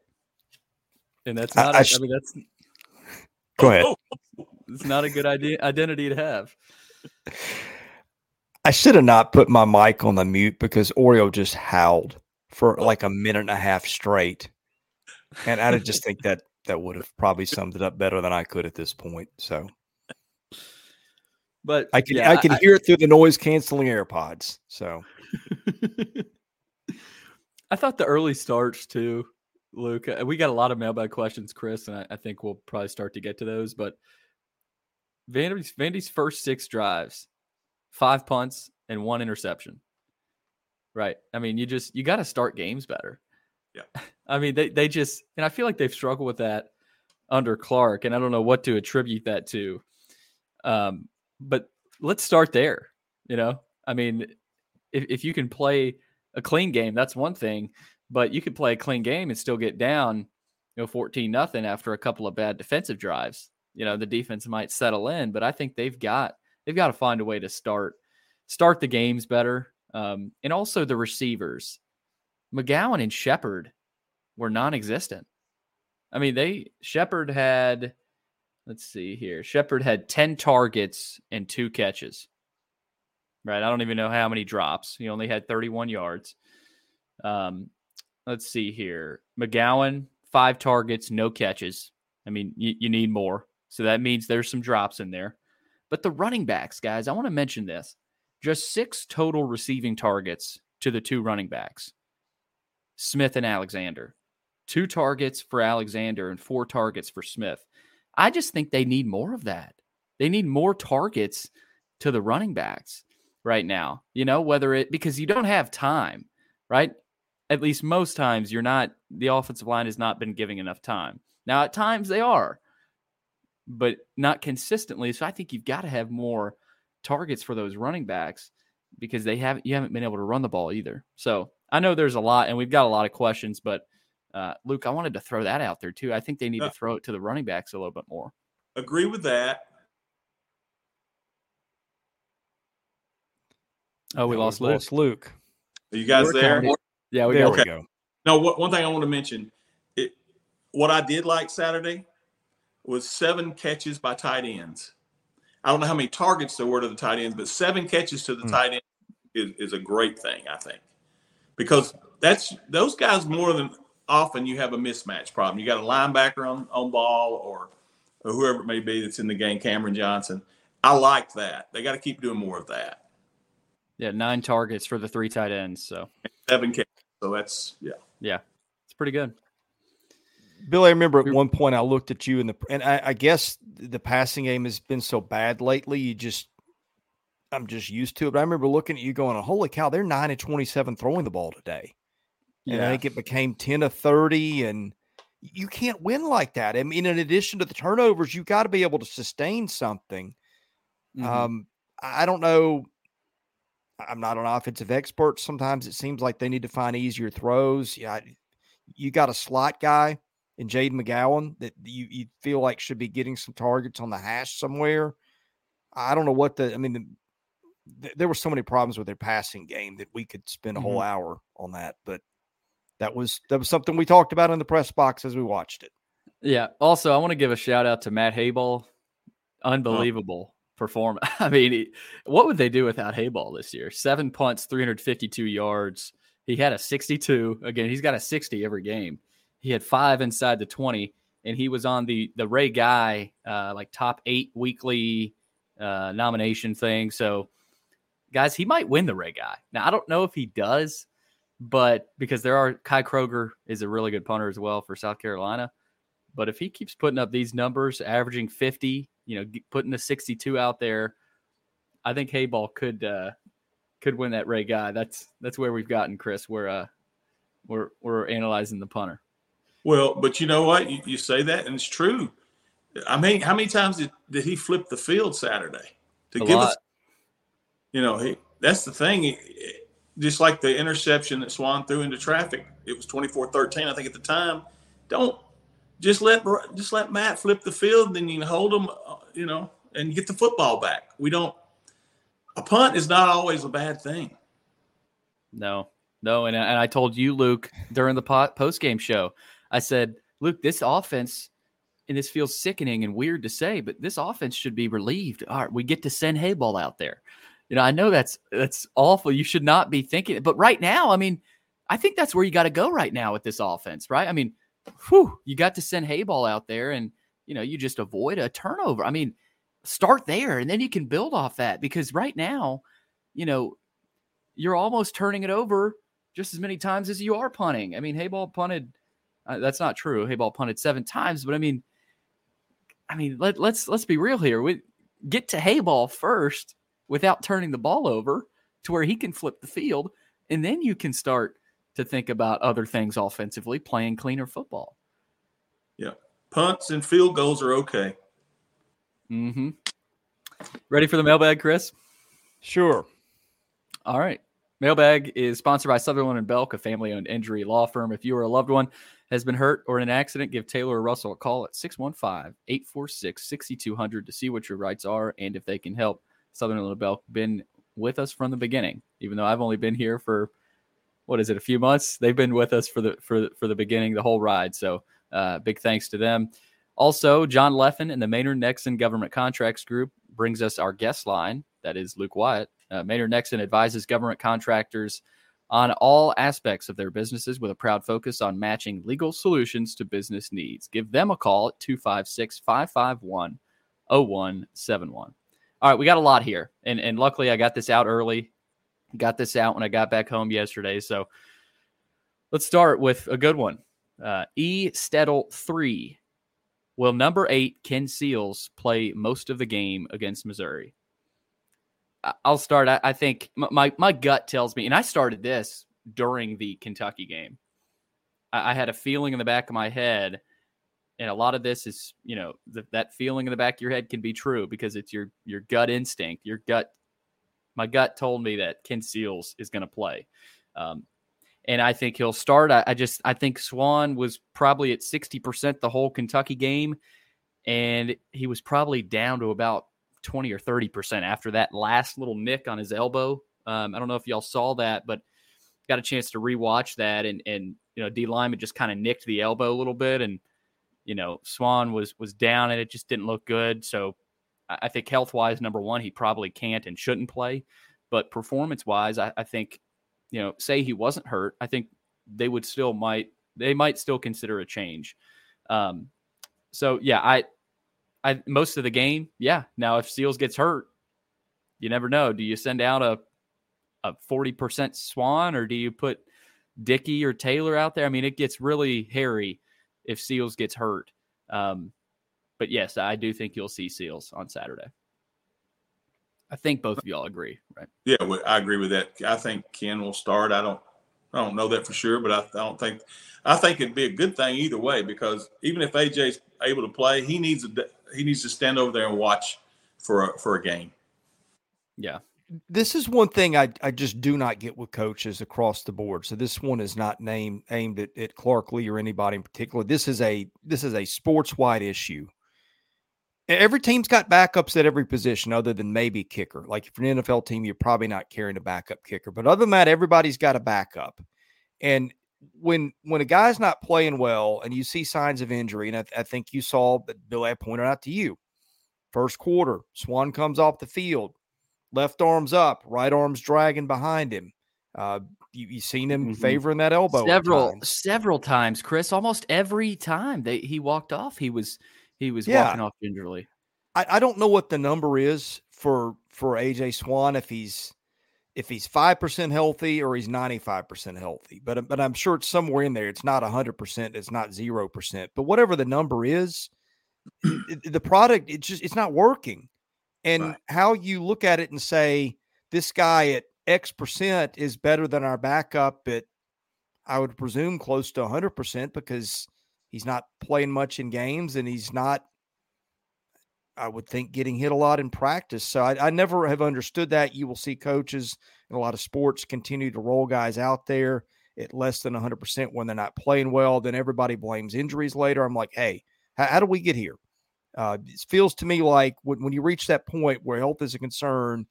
and that's not. I, I, sh- I mean, that's. Go ahead. *laughs* It's not a good idea identity to have. I should have not put my mic on the mute because Oreo just howled for oh. like a minute and a half straight, and I just think that that would have probably *laughs* summed it up better than I could at this point. So, but I can yeah, I can I, hear it through the noise canceling AirPods. So, *laughs* I thought the early starts too Luke. Uh, we got a lot of mailbag questions, Chris, and I, I think we'll probably start to get to those. But Vandy's, Vandy's first six drives, five punts and one interception. Right. I mean, you just you got to start games better. Yeah. *laughs* I mean, they they just and I feel like they've struggled with that under Clark, and I don't know what to attribute that to. Um, but let's start there. You know, I mean, if if you can play a clean game, that's one thing. But you could play a clean game and still get down, you know, 14 nothing after a couple of bad defensive drives. You know, the defense might settle in, but I think they've got they've got to find a way to start start the games better. Um, and also the receivers. McGowan and Shepard were non-existent. I mean, they Shepard had let's see here. Shepard had 10 targets and two catches. Right. I don't even know how many drops. He only had 31 yards. Um, let's see here. McGowan, five targets, no catches. I mean, you, you need more. So that means there's some drops in there. But the running backs, guys, I want to mention this. Just six total receiving targets to the two running backs, Smith and Alexander. Two targets for Alexander and four targets for Smith. I just think they need more of that. They need more targets to the running backs right now, you know, whether it because you don't have time, right? At least most times you're not the offensive line has not been giving enough time. Now at times they are, but not consistently. So I think you've got to have more targets for those running backs because they haven't you haven't been able to run the ball either. So I know there's a lot and we've got a lot of questions, but uh, Luke, I wanted to throw that out there too. I think they need to throw it to the running backs a little bit more. Agree with that. Oh, we lost Luke. Lost Luke. Are you guys We're there? Yeah, we there got we go. No, what, one thing I want to mention, it, what I did like Saturday was seven catches by tight ends. I don't know how many targets there were to the tight ends, but seven catches to the mm. tight end is, is a great thing, I think, because that's those guys more than often you have a mismatch problem. You got a linebacker on, on ball or, or whoever it may be that's in the game, Cameron Johnson. I like that. They got to keep doing more of that. Yeah, nine targets for the three tight ends. So seven catches. So that's yeah, yeah, it's pretty good. Billy, I remember at one point I looked at you and the and I, I guess the passing game has been so bad lately. You just I'm just used to it. But I remember looking at you going, "Holy cow, they're nine and twenty-seven throwing the ball today." And yeah. I think it became ten to thirty, and you can't win like that. I mean, in addition to the turnovers, you've got to be able to sustain something. Mm-hmm. Um, I don't know. I'm not an offensive expert. Sometimes it seems like they need to find easier throws. Yeah, you got a slot guy in Jayden McGowan that you, you feel like should be getting some targets on the hash somewhere. I don't know what the, I mean, th- there were so many problems with their passing game that we could spend a mm-hmm. whole hour on that, but that was, that was something we talked about in the press box as we watched it. Yeah. Also, I want to give a shout out to Matt Hayball. Unbelievable. Oh. Performance. *laughs* I mean, what would they do without Hayball this year? Seven punts, 352 yards. He had a 62. Again, he's got a 60 every game. He had five inside the 20, and he was on the the Ray Guy uh, like top eight weekly uh, nomination thing. So, guys, he might win the Ray Guy. Now, I don't know if he does, but because there are Kai Kroeger is a really good punter as well for South Carolina. But if he keeps putting up these numbers, averaging 50, you know, putting the 62 out there, I think Hayball could uh, could win that Ray Guy. That's that's where we've gotten Chris. We're uh, we're we're analyzing the punter. Well, but you know what? You, you say that, and it's true. I mean, how many times did, did he flip the field Saturday to a give lot. us? You know, he that's the thing. Just like the interception that Swann threw into traffic, it was 24-13, I think at the time. Don't just let just let Matt flip the field, and then you can hold him, uh, you know, and get the football back. We don't a punt is not always a bad thing. No, no, and and I told you, Luke, during the post game show, I said, Luke, this offense, and this feels sickening and weird to say, but this offense should be relieved. All right, we get to send Hayball out there. You know, I know that's that's awful. You should not be thinking, it. but right now, I mean, I think that's where you got to go right now with this offense, right? I mean, whew, you got to send Hayball out there, and you know, you just avoid a turnover. I mean start there and then you can build off that because right now, you know, you're almost turning it over just as many times as you are punting. I mean, Hayball punted. Uh, that's not true. Hayball punted seven times, but I mean, I mean, let, let's let's be real here. We get to Hayball first without turning the ball over to where he can flip the field, and then you can start to think about other things offensively, playing cleaner football. Yeah, punts and field goals are okay. Mm-hmm. Ready for the mailbag, Chris? Sure. All right. Mailbag is sponsored by Sutherland and Belk, a family-owned injury law firm. If you or a loved one has been hurt or in an accident, give Taylor or Russell a call at 615-846-6200 to see what your rights are and if they can help. Sutherland and Belk been with us from the beginning, even though I've only been here for what is it, a few months? They've been with us for the for for the beginning, the whole ride. So uh, big thanks to them. Also, John Leffen and the Maynard Nexsen Government Contracts Group brings us our guest line. That is Luke Wyatt. Uh, Maynard Nexsen advises government contractors on all aspects of their businesses with a proud focus on matching legal solutions to business needs. Give them a call at 256 551 0171. All right, we got a lot here. And, and luckily, I got this out early. Got this out when I got back home yesterday. So let's start with a good one. Uh, e. Steddle 3 Will number eight, Ken Seals, play most of the game against Missouri? I'll start. I, think my, my gut tells me, and I started this during the Kentucky game. I, had a feeling in the back of my head, and a lot of this is, you know, that feeling in the back of your head can be true because it's your your gut instinct. Your gut, my gut told me that Ken Seals is going to play. Um, and I think he'll start. I, I, just I think Swann was probably at sixty percent the whole Kentucky game, and he was probably down to about twenty or thirty percent after that last little nick on his elbow. Um, I don't know if y'all saw that, but got a chance to rewatch that, and and you know D Lyman just kind of nicked the elbow a little bit, and you know Swann was was down, and it just didn't look good. So I, think health wise, number one, he probably can't and shouldn't play, but performance wise, I, I think you know, say he wasn't hurt, I think they would still might they might still consider a change. Um, so yeah, I, I most of the game, yeah. Now if Seals gets hurt, you never know. Do you send out a a forty percent Swann or do you put Dickey or Taylor out there? I mean, it gets really hairy if Seals gets hurt. Um, but yes, I do think you'll see Seals on Saturday. I think both of y'all agree, right? Yeah, I agree with that. I think Ken will start. I don't, I don't know that for sure, but I, I don't think, I think it'd be a good thing either way because even if AJ's able to play, he needs a, he needs to stand over there and watch for a, for a game. Yeah, this is one thing I, I just do not get with coaches across the board. So this one is not named aimed at, at Clark Lea or anybody in particular. This is a this is a sports wide issue. Every team's got backups at every position, other than maybe kicker. Like if you're an NFL team, you're probably not carrying a backup kicker. But other than that, everybody's got a backup. And when when a guy's not playing well and you see signs of injury, and I, I think you saw that Bill I pointed out to you, first quarter, Swann comes off the field, left arm's up, right arm's dragging behind him. Uh, you, you seen him mm-hmm. favoring that elbow several times. several times, Chris. Almost every time that he walked off, he was he was yeah. walking off gingerly. I, I don't know what the number is for for AJ Swann if he's if he's five percent healthy or he's ninety five percent healthy, but uh, but I'm sure it's somewhere in there. It's not hundred percent. It's not zero percent. But whatever the number is, the product it just it's not working. And right. how you look at it and say this guy at X percent is better than our backup at, I would presume, close to 100% because he's not playing much in games and he's not, I would think, getting hit a lot in practice. So I, I never have understood that. You will see coaches in a lot of sports continue to roll guys out there at less than 100% when they're not playing well. Then everybody blames injuries later. I'm like, hey, how, how do we get here? Uh, it feels to me like when, when you reach that point where health is a concern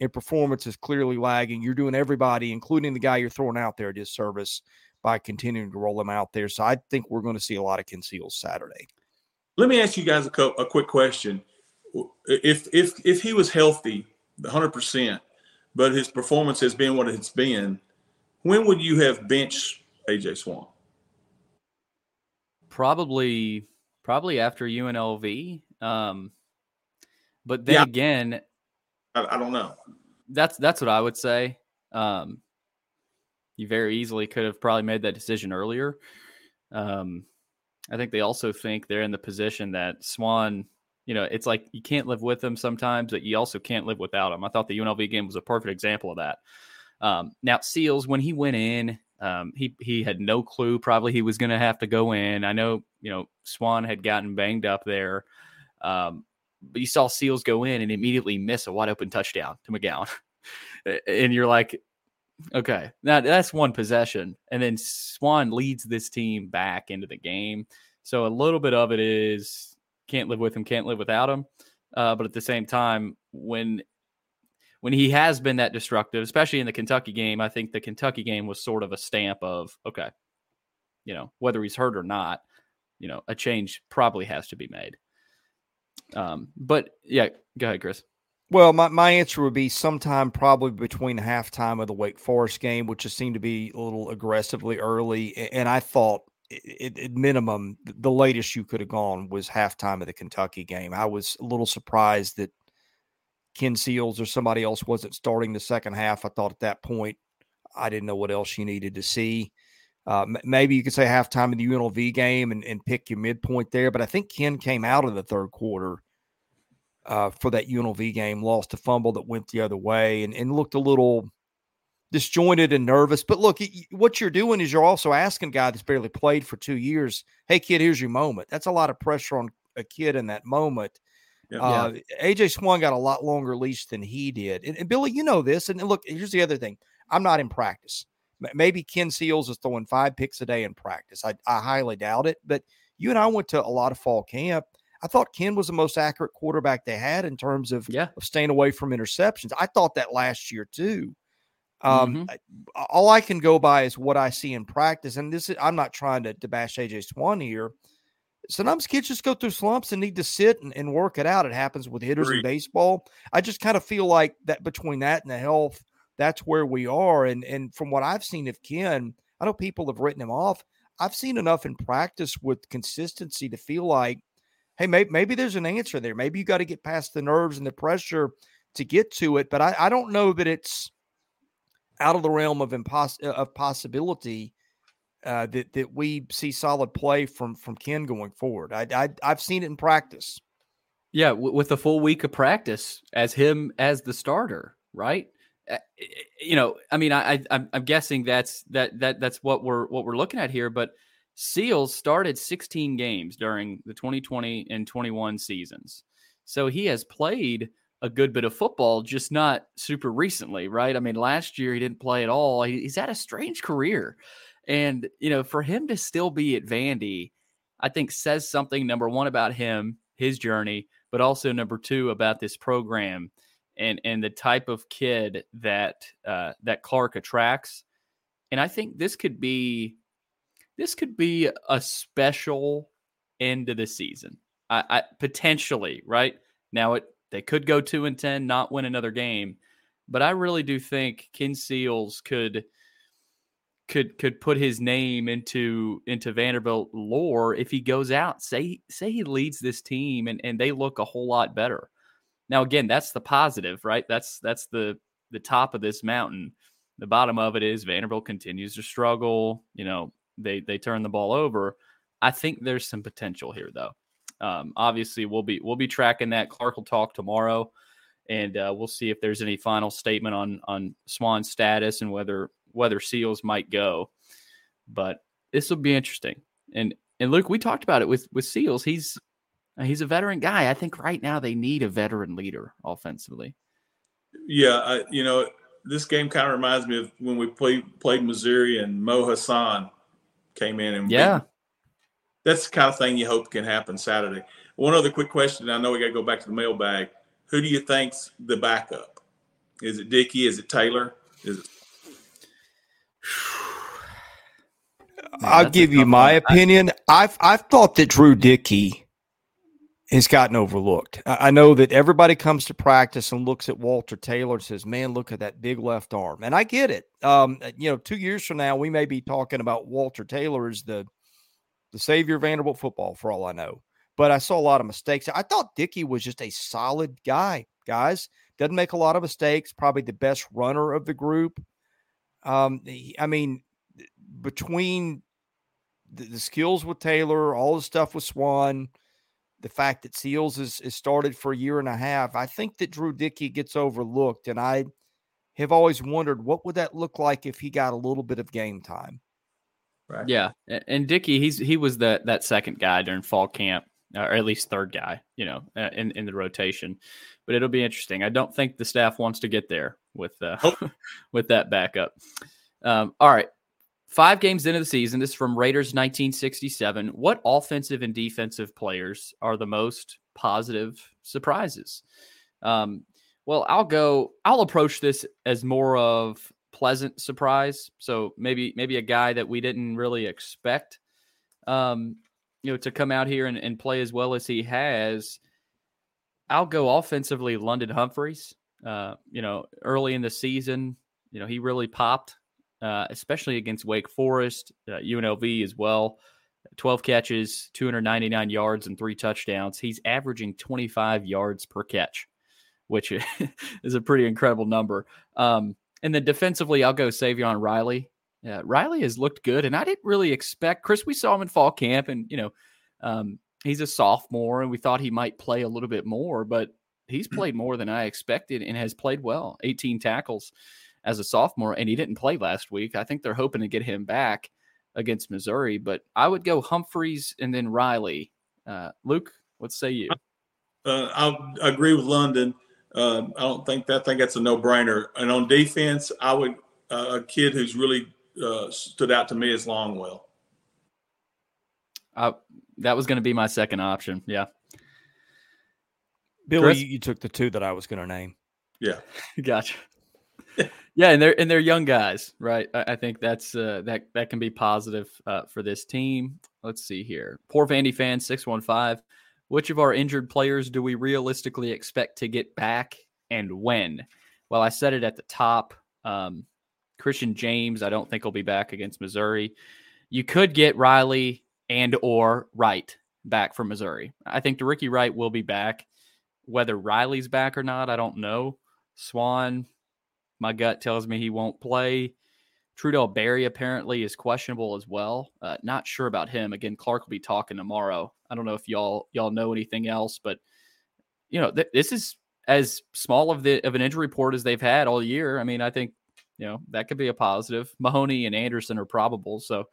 and performance is clearly lagging, you're doing everybody, including the guy you're throwing out there, a disservice by continuing to roll them out there. So I think we're going to see a lot of Ken Seals Saturday. Let me ask you guys a, co- a quick question. If if if he was healthy, 100 percent, but his performance has been what it's been, when would you have benched AJ Swann? Probably probably after UNLV. Um, but then yeah. again, I, I, don't know. That's that's what I would say. Um, you very easily could have probably made that decision earlier. Um, I think they also think they're in the position that Swann, you know, it's like you can't live with them sometimes, but you also can't live without them. I thought the UNLV game was a perfect example of that. Um, now Seals, when he went in, um, he he had no clue probably he was going to have to go in. I know you know Swann had gotten banged up there, um, but you saw Seals go in and immediately miss a wide open touchdown to McGowan, *laughs* and you're like, okay, now that's one possession, and then Swann leads this team back into the game. So a little bit of it is can't live with him, can't live without him. Uh, but at the same time, when when he has been that destructive, especially in the Kentucky game, I think the Kentucky game was sort of a stamp of okay, you know, whether he's hurt or not, you know, a change probably has to be made. Um, but yeah, go ahead, Chris. Well, my, my answer would be sometime probably between halftime of the Wake Forest game, which just seemed to be a little aggressively early. And I thought, at minimum, the latest you could have gone was halftime of the Kentucky game. I was a little surprised that Ken Seals or somebody else wasn't starting the second half. I thought at that point, I didn't know what else you needed to see. Uh, maybe you could say halftime of the UNLV game and, and, pick your midpoint there. But I think Ken came out of the third quarter uh, for that UNLV game, lost a fumble that went the other way, and, and looked a little disjointed and nervous. But look, what you're doing is you're also asking a guy that's barely played for two years, "Hey, kid, here's your moment." That's a lot of pressure on a kid in that moment. Yep. Uh, AJ Swann got a lot longer leash than he did. And, and, Billy, you know this. And look, here's the other thing I'm not in practice. Maybe Ken Seals is throwing five picks a day in practice. I, I highly doubt it. But you and I went to a lot of fall camp. I thought Ken was the most accurate quarterback they had in terms of, yeah. of staying away from interceptions. I thought that last year too. Um, mm-hmm. All I can go by is what I see in practice. And this is, I'm not trying to, to bash AJ Swann here sometimes kids just go through slumps and need to sit and, and work it out. It happens with hitters Agreed. in baseball. I just kind of feel like that between that and the health, that's where we are. And and from what I've seen of Ken, I know people have written him off. I've seen enough in practice with consistency to feel like, hey, maybe, maybe there's an answer there. Maybe you got to get past the nerves and the pressure to get to it. But I, I don't know that it's out of the realm of impos- of possibility uh, that that we see solid play from from Ken going forward. I, I I've seen it in practice. Yeah, w- with a full week of practice as him as the starter, right? Uh, you know, I mean, I, I I'm guessing that's that that that's what we're what we're looking at here. But Seals started 16 games during the 2020 and 21 seasons, so he has played a good bit of football, just not super recently, right? I mean, last year he didn't play at all. He's had a strange career. And, you know, for him to still be at Vandy, I think says something, number one, about him, his journey, but also number two, about this program and and the type of kid that uh, that Clark attracts. And I think this could be this could be a special end of the season. I, I potentially, right? Now it they could go two and ten, not win another game, but I really do think Ken Seals could could could put his name into into Vanderbilt lore if he goes out. Say say he leads this team and, and they look a whole lot better. Now again, that's the positive, right? That's that's the the top of this mountain. The bottom of it is Vanderbilt continues to struggle. You know, they they turn the ball over. I think there's some potential here though. Um, obviously, we'll be we'll be tracking that. Clark will talk tomorrow, and uh, we'll see if there's any final statement on on Swann's status and whether whether Seals might go. But this will be interesting. And and Luke, we talked about it with with Seals. He's he's a veteran guy. I think right now they need a veteran leader offensively. Yeah, I, you know, this game kind of reminds me of when we played played Missouri and Mo Hasan came in and yeah, that's the kind of thing you hope can happen Saturday. One other quick question. I know we got to go back to the mailbag. Who do you think's the backup? Is it Dickey? Is it Taylor? Is it? I'll give you my one. opinion. I've I've thought that Drew Dickey has gotten overlooked. I know that everybody comes to practice and looks at Walter Taylor and says, "Man, look at that big left arm," and I get it. Um, you know, two years from now, we may be talking about Walter Taylor as the the savior of Vanderbilt football, for all I know. But I saw a lot of mistakes. I thought Dickey was just a solid guy, guys. Doesn't make a lot of mistakes. Probably the best runner of the group. Um, I mean, between the, the, skills with Taylor, all the stuff with Swann, the fact that Seals is, is started for a year and a half, I think that Drew Dickey gets overlooked. And I have always wondered what would that look like if he got a little bit of game time. Right. Yeah, and Dickey, he's he was that that second guy during fall camp, or at least third guy, you know, uh, in in the rotation. But it'll be interesting. I don't think the staff wants to get there with uh, oh. *laughs* with that backup. Um, all right, five games into the season. This is from Raiders 1967. What offensive and defensive players are the most positive surprises? Um, well, I'll go. I'll approach this as more of pleasant surprise. So maybe maybe a guy that we didn't really expect, um, you know, to come out here and, and play as well as he has. I'll go offensively, London Humphreys. Uh, you know, early in the season, you know, he really popped, uh, especially against Wake Forest, uh, UNLV as well. 12 catches, 299 yards, and three touchdowns. He's averaging 25 yards per catch, which *laughs* is a pretty incredible number. Um, and then defensively, I'll go Savion Riley. Yeah, Riley has looked good, and I didn't really expect Chris. We saw him in fall camp, and you know, um, he's a sophomore, and we thought he might play a little bit more, but he's played more than I expected and has played well. 18 tackles as a sophomore, and he didn't play last week. I think they're hoping to get him back against Missouri, but I would go Humphreys and then Riley. Uh, Luke, what say you? Uh, I agree with London. Uh, I don't think that. I think that's a no-brainer. And on defense, I would uh, a kid who's really uh, stood out to me is Longwell. Uh, that was going to be my second option. Yeah. Billy, you, you took the two that I was going to name. Yeah. *laughs* gotcha. Yeah, and they're and they're young guys, right? I, I think that's uh, that that can be positive uh, for this team. Let's see here. Poor Vandy fan six one five. Which of our injured players do we realistically expect to get back and when? Well, I said it at the top. Um, Christian James, I don't think will be back against Missouri. You could get Riley and or Wright back from Missouri. I think Ricky Wright will be back. Whether Riley's back or not, I don't know. Swann, my gut tells me he won't play. Trudell Berry apparently is questionable as well. Uh, not sure about him. Again, Clark will be talking tomorrow. I don't know if y'all y'all know anything else, but you know th- this is as small of the of an injury report as they've had all year. I mean, I think you know that could be a positive. Mahoney and Anderson are probable, so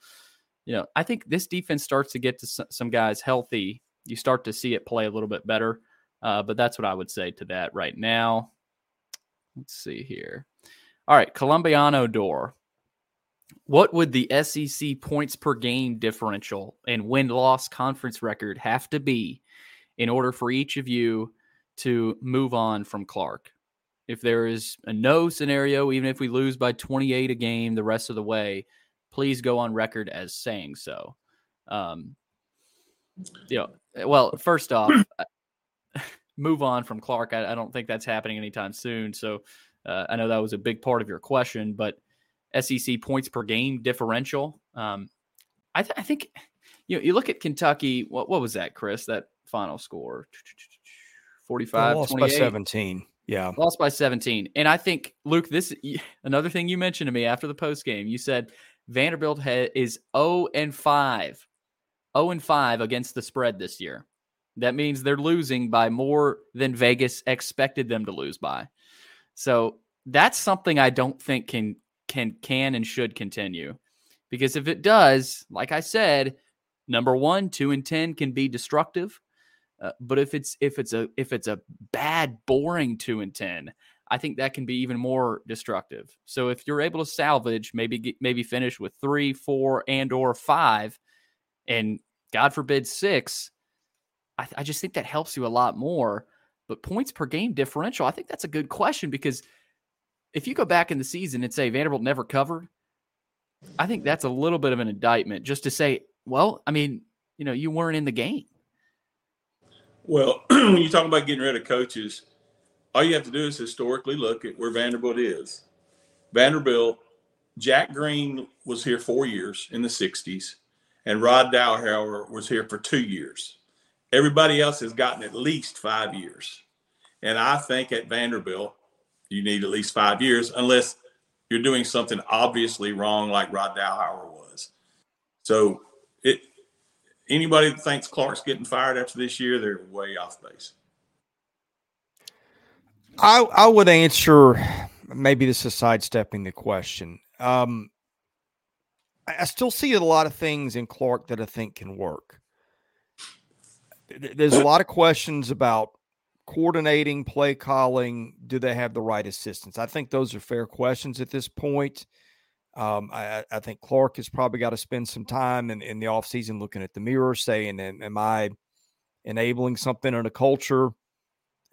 you know I think this defense starts to get to some guys healthy. You start to see it play a little bit better. Uh, but that's what I would say to that right now. Let's see here. All right, Colombiano door. What would the SEC points per game differential and win loss conference record have to be in order for each of you to move on from Clark? If there is a no scenario, even if we lose by 28 a game the rest of the way, please go on record as saying so. Um, you know, well, first off, *laughs* move on from Clark. I, I, don't think that's happening anytime soon. So uh, I know that was a big part of your question, but SEC points per game differential. Um, I, th- I, think you know, you look at Kentucky. What what was that, Chris? That final score, 45, lost 28. by 17. Yeah. Lost by 17. And I think, Luke, this is another thing you mentioned to me after the post game. You said Vanderbilt is 0 and 5. 0 and 5 against the spread this year. That means they're losing by more than Vegas expected them to lose by. So that's something I don't think can can can and should continue. Because if it does, like I said, number 1, 2 and 10 can be destructive. Uh, but if it's if it's a if it's a bad boring 2 and 10, I think that can be even more destructive. So if you're able to salvage, maybe get, maybe finish with 3, 4 and or 5 and God forbid 6, I, I just think that helps you a lot more. But points per game differential, I think that's a good question because if you go back in the season and say Vanderbilt never covered, I think that's a little bit of an indictment just to say, well, I mean, you know, you weren't in the game. Well, *clears throat* when you talk about getting rid of coaches, all you have to do is historically look at where Vanderbilt is. Vanderbilt, Jack Green was here four years in the 60s, and Rod Dowhower was here for two years. Everybody else has gotten at least five years. And I think at Vanderbilt, you need at least five years, unless you're doing something obviously wrong, like Rod Dowhower was. So, it anybody that thinks Clark's getting fired after this year, they're way off base. I I would answer. Maybe this is sidestepping the question. Um, I still see a lot of things in Clark that I think can work. There's a lot of questions about coordinating, play calling. Do they have the right assistants? I think those are fair questions at this point. Um, I, I, think Clark has probably got to spend some time in, in the offseason looking at the mirror, saying, Am I enabling something in a culture?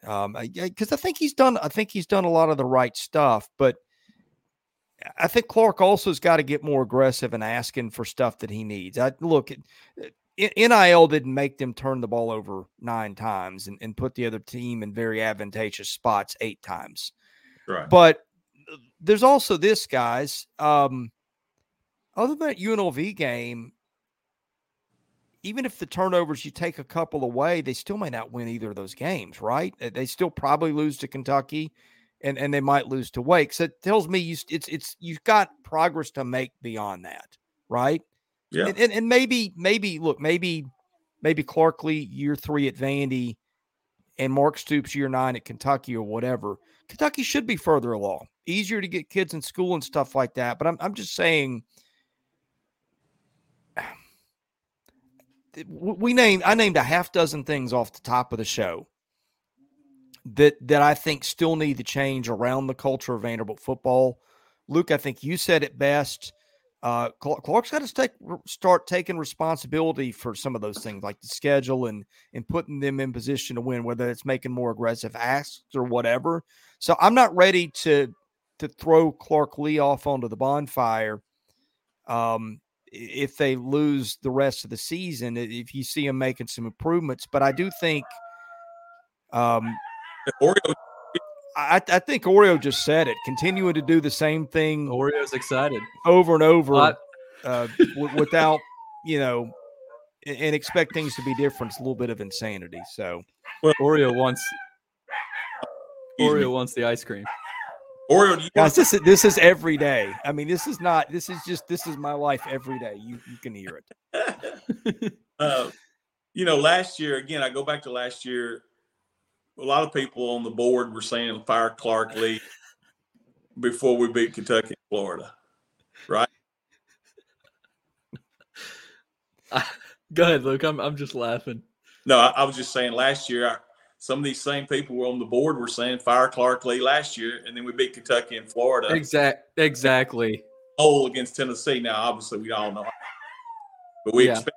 Um, because I, I think he's done. I think he's done a lot of the right stuff, but I think Clark also has got to get more aggressive and asking for stuff that he needs. I look NIL didn't make them turn the ball over nine times and, and put the other team in very advantageous spots eight times. Right. But uh, there's also this, guys. Um, other than that UNLV game, even if the turnovers you take a couple away, they still may not win either of those games, right? They still probably lose to Kentucky, and and they might lose to Wake. So it tells me you it's it's you've got progress to make beyond that, right? Yeah, and, and, and maybe maybe look maybe maybe Clark Lea year three at Vandy, and Mark Stoops year nine at Kentucky or whatever. Kentucky should be further along, easier to get kids in school and stuff like that. But I'm I'm just saying *sighs* we named I named a half dozen things off the top of the show that that I think still need to change around the culture of Vanderbilt football. Luke, I think you said it best. Uh, Clark's got to take, start taking responsibility for some of those things, like the schedule and and putting them in position to win, whether it's making more aggressive asks or whatever. So I'm not ready to to throw Clark Lea off onto the bonfire. Um, if they lose the rest of the season, if you see them making some improvements. But I do think, um, Oreo. I, I think Oreo just said it. Continuing to do the same thing. Oreo's excited over and over uh, w- without, you know, and, and expect things to be different. It's a little bit of insanity. So, well, Oreo wants Oreo wants the ice cream. Oreo, you guys, this is this is every day. I mean, this is not. This is just this is my life every day. You you can hear it. *laughs* uh, you know, last year again, I go back to last year. A lot of people on the board were saying fire Clark Lea before we beat Kentucky and Florida, right? go ahead, Luke. I'm I'm just laughing. No, I, I was just saying last year. I, some of these same people were on the board were saying fire Clark Lea last year, and then we beat Kentucky and Florida. Exact, exactly. Oh, against Tennessee. Now, obviously, we all know, but we Yeah. expect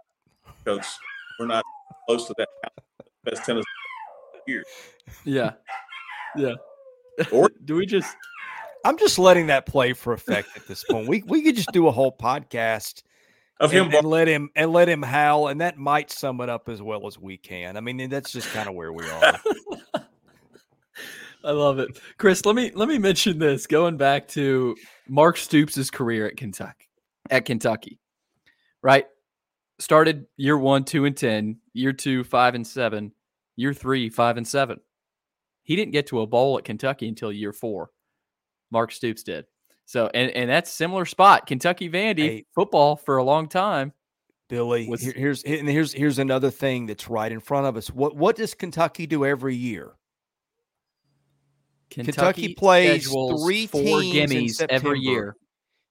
because we're not close to that best Tennessee here. Yeah, yeah. Or- *laughs* do we just? I'm just letting that play for effect at this point. We we could just do a whole podcast Of him, and, and let him and let him howl, and that might sum it up as well as we can. I mean, that's just kind of where we are. *laughs* I love it, Chris. Let me let me mention this. Going back to Mark Stoops' career at Kentucky, at Kentucky, right? Started year one, two and ten. Year two, five and seven. Year three, five and seven. He didn't get to a bowl at Kentucky until year four. Mark Stoops did. So, and and that's similar spot. Kentucky Vandy Hey. football for a long time. Billy, Was- here- here's and here's here's another thing that's right in front of us. What what does Kentucky do every year? Kentucky plays three four teams every year.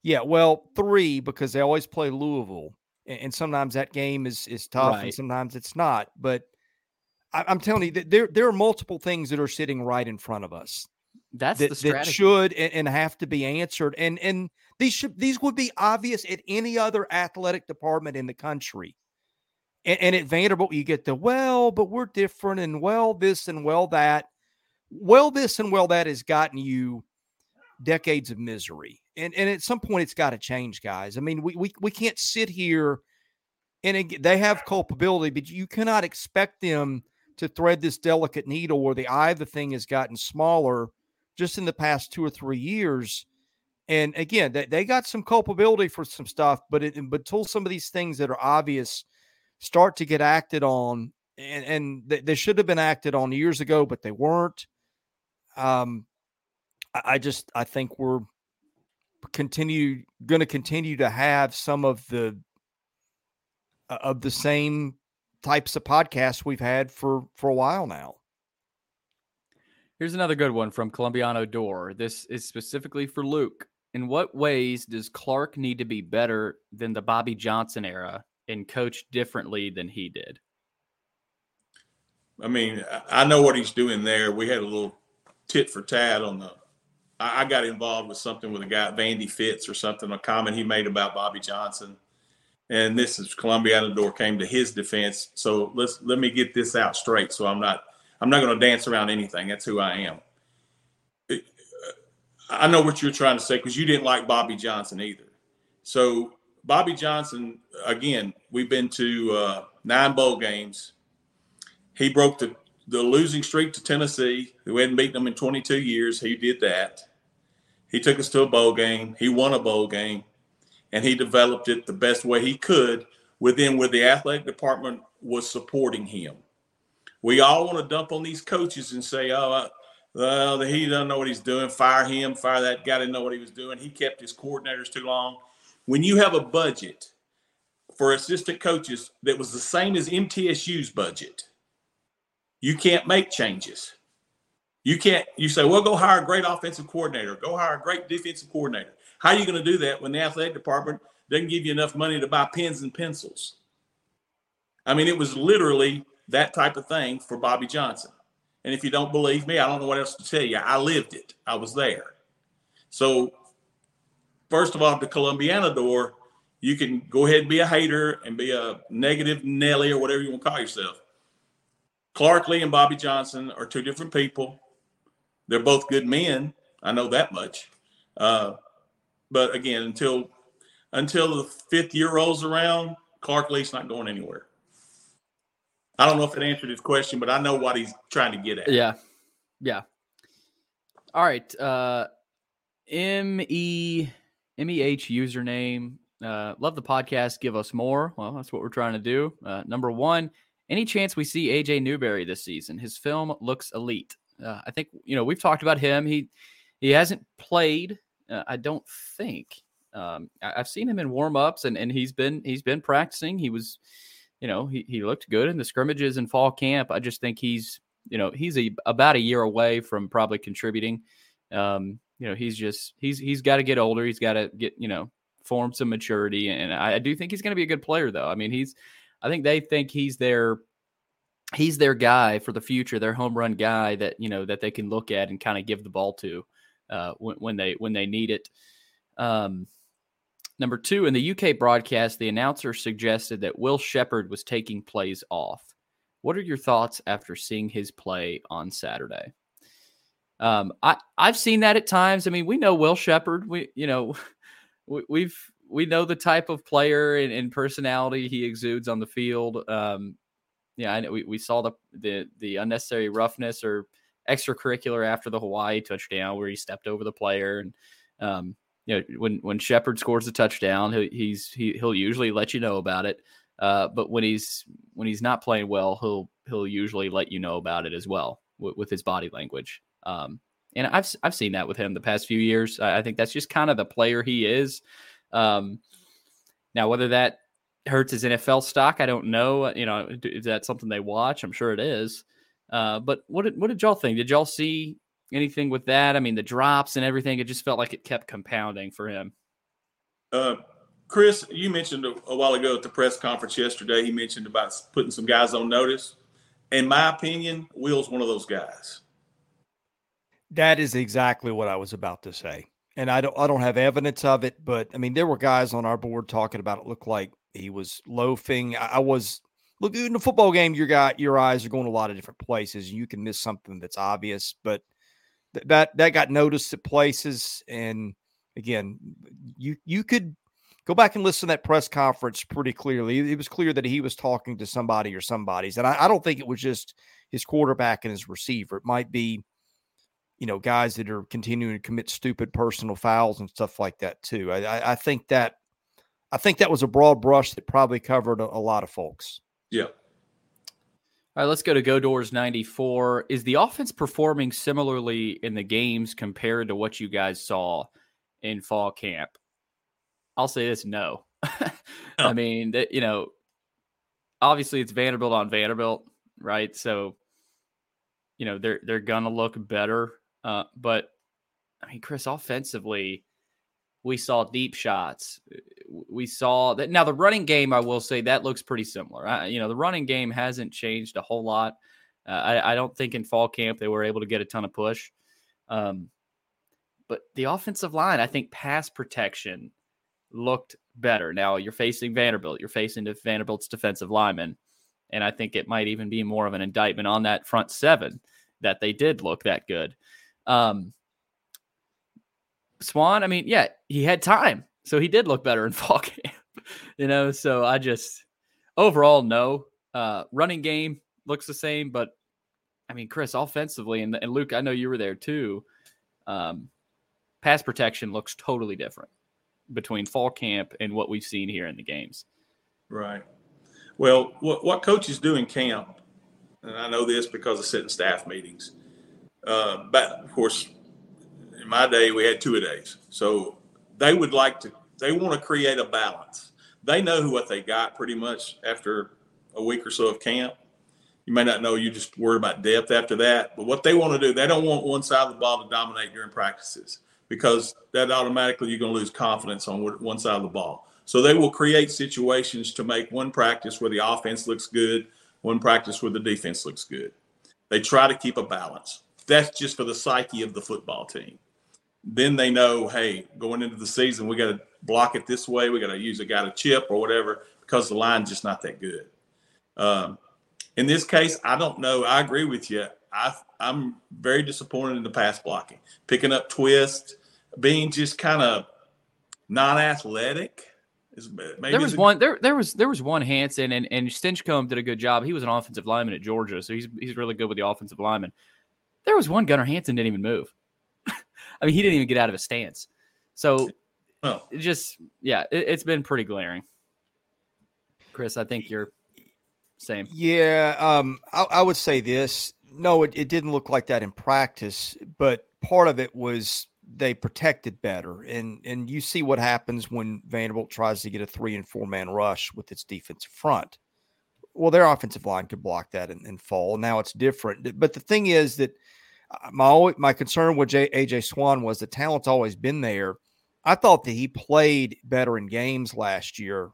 Yeah, well, three because they always play Louisville, and, and sometimes that game is is tough, and sometimes it's not. But I'm telling you that there there are multiple things that are sitting right in front of us That's that, the that strategy. should and, and have to be answered, and and these should these would be obvious at any other athletic department in the country. And, and at Vanderbilt, you get the well, but we're different, and well this and well that. Well, this and well that has gotten you decades of misery. And and at some point it's got to change, guys. I mean, we we we can't sit here and they have culpability, but you cannot expect them to thread this delicate needle where the eye of the thing has gotten smaller just in the past two or three years. And again, they, they got some culpability for some stuff, but it but until some of these things that are obvious start to get acted on, and, and they, they should have been acted on years ago, but they weren't. Um, I, I just I think we're continue going to continue to have some of the uh, of the same types of podcasts we've had for for a while now. Here's another good one from Colombiano Door. This is specifically for Luke. In what ways does Clark need to be better than the Bobby Johnson era and coach differently than he did? I mean, I- I know what he's doing there. We had a little tit for tat on the. I I got involved with something with a guy, Vandy Fitz, or something, a comment he made about Bobby Johnson. And this is Columbiana Door came to his defense. So let's let me get this out straight. So I'm not I'm not going to dance around anything. That's who I am. I know what you're trying to say because you didn't like Bobby Johnson either. So Bobby Johnson, again, we've been to uh, nine bowl games. He broke the, the losing streak to Tennessee, who hadn't beaten them in 22 years. He did that. He took us to a bowl game. He won a bowl game, and he developed it the best way he could within where the athletic department was supporting him. We all want to dump on these coaches and say, "Oh, well, he doesn't know what he's doing. Fire him. Fire that guy. Didn't know what he was doing. He kept his coordinators too long." When you have a budget for assistant coaches that was the same as MTSU's budget, you can't make changes. You can't, you say, well, go hire a great offensive coordinator, go hire a great defensive coordinator. How are you going to do that when the athletic department doesn't give you enough money to buy pens and pencils? I mean, it was literally that type of thing for Bobby Johnson. And if you don't believe me, I don't know what else to tell you. I lived it, I was there. So, first of all, the Columbiana door, you can go ahead and be a hater and be a negative Nelly or whatever you want to call yourself. Clark Lea and Bobby Johnson are two different people. They're both good men. I know that much. Uh, but again, until until the fifth year rolls around, Clark Lea's not going anywhere. I don't know if it answered his question, but I know what he's trying to get at. Yeah. Yeah. All right. Uh M E M E H username. Uh love the podcast. Give us more. Well, that's what we're trying to do. Uh number one, any chance we see AJ Newberry this season? His film looks elite. Uh, I think you know we've talked about him. He he hasn't played. Uh, I don't think. Um, I, I've seen him in warm ups, and and he's been he's been practicing. He was, you know, he he looked good in the scrimmages in fall camp. I just think he's you know he's a, about a year away from probably contributing. Um, you know, he's just he's he's got to get older. He's got to get you know form some maturity, and I, I do think he's going to be a good player though. I mean, he's I think they think he's their he's their guy for the future, their home run guy that you know that they can look at and kind of give the ball to uh, when, when, they when they need it. Um, number two, in the UK broadcast, the announcer suggested that Will Sheppard was taking plays off. What are your thoughts after seeing his play on Saturday? Um, I I've seen that at times. I mean, we know Will Sheppard. We you know *laughs* we, we've we know the type of player and, and personality he exudes on the field. Um, yeah, I know we, we saw the, the the unnecessary roughness or extracurricular after the Hawaii touchdown where he stepped over the player and um, you know when when Sheppard scores a touchdown he, he's he, he'll usually let you know about it uh, but when he's when he's not playing well he'll he'll usually let you know about it as well with, with his body language um, and I've I've seen that with him the past few years I, I think that's just kind of the player he is um, now whether that hurts his NFL stock. I don't know. You know, is that something they watch? I'm sure it is. Uh, but what did what did y'all think? Did y'all see anything with that? I mean, the drops and everything. It just felt like it kept compounding for him. Uh, Chris, you mentioned a, a, while ago at the press conference yesterday. He mentioned about putting some guys on notice. In my opinion, Will's one of those guys. That is exactly what I was about to say. And I don't I don't have evidence of it, but I mean there were guys on our board talking about it looked like he was loafing. I, I was look in the football game. Your got your eyes are going a lot of different places. You can miss something that's obvious, but th- that that got noticed at places. And again, you you could go back and listen to that press conference pretty clearly. It was clear that he was talking to somebody or somebody's, and I, I don't think it was just his quarterback and his receiver. It might be you know guys that are continuing to commit stupid personal fouls and stuff like that too. I, I, I think that I think that was a broad brush that probably covered a, a lot of folks. Yeah. All right, let's go to Go Doors 94. Is the offense performing similarly in the games compared to what you guys saw in fall camp? I'll say this no. *laughs* I mean, you know, obviously it's Vanderbilt on Vanderbilt, right? So, you know, they're they're gonna look better. Uh, but I mean, Chris, offensively, we saw deep shots. We saw that now the running game. I will say that looks pretty similar. I, you know, the running game hasn't changed a whole lot. Uh, I, I, don't think in fall camp they were able to get a ton of push. Um, but the offensive line, I think pass protection looked better. Now you're facing Vanderbilt. You're facing Vanderbilt's defensive lineman, and I think it might even be more of an indictment on that front seven that they did look that good. Um, Swann, I mean, yeah, he had time. So he did look better in *laughs* fall camp, you know. So I just overall no. Uh, running game looks the same, but I mean, Chris, offensively, and, and Luke, I know you were there too. Um, pass protection looks totally different between fall camp and what we've seen here in the games. Right. Well, what, what coaches do in camp, and I know this because of sitting staff meetings, uh, but of course, in my day, we had two a days. So they would like to, they want to create a balance. They know what they got pretty much after a week or so of camp. You may not know, you just worry about depth after that. But what they want to do, they don't want one side of the ball to dominate during practices because that automatically you're going to lose confidence on one side of the ball. So they will create situations to make one practice where the offense looks good, one practice where the defense looks good. They try to keep a balance. That's just for the psyche of the football team then they know, hey, going into the season, we got to block it this way. We got to use a guy to chip or whatever because the line's just not that good. Um, in this case, I don't know. I agree with you. I, I'm very disappointed in the pass blocking, picking up twists, being just kind of non-athletic. there was one there there was there was one Hansen and and Stinchcomb did a good job. He was an offensive lineman at Georgia, so he's he's really good with the offensive lineman. There was one Gunnar Hansen didn't even move. I mean, he didn't even get out of his stance. So oh. it just, yeah, it, has been pretty glaring. Chris, I think you're same. Yeah, um, I, I would say this. No, it, it didn't look like that in practice, but part of it was they protected better. And and you see what happens when Vanderbilt tries to get a three and four man rush with its defensive front. Well, their offensive line could block that and, and fall. Now it's different. But the thing is that my my concern with J, AJ Swann was the talent's always been there. I thought that he played better in games last year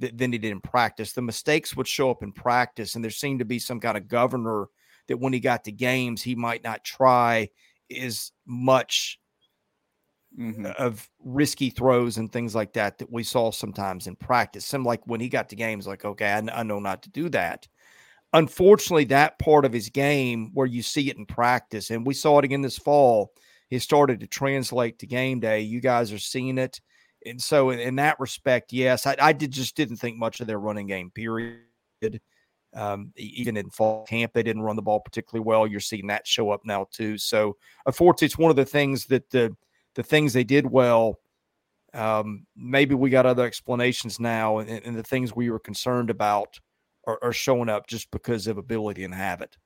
th- than he did in practice. The mistakes would show up in practice, and there seemed to be some kind of governor that when he got to games, he might not try as much mm-hmm. of risky throws and things like that that we saw sometimes in practice. Some like when he got to games, like, okay, I, I know not to do that. Unfortunately, that part of his game where you see it in practice, and we saw it again this fall, he started to translate to game day. You guys are seeing it. And so, in, in that respect, yes, I, I, did just didn't think much of their running game, period. Um, even in fall camp, they didn't run the ball particularly well. You're seeing that show up now too. So, unfortunately, it's one of the things that the the things they did well. Um, maybe we got other explanations now, and, and the things we were concerned about are, are, showing up just because of ability and habit.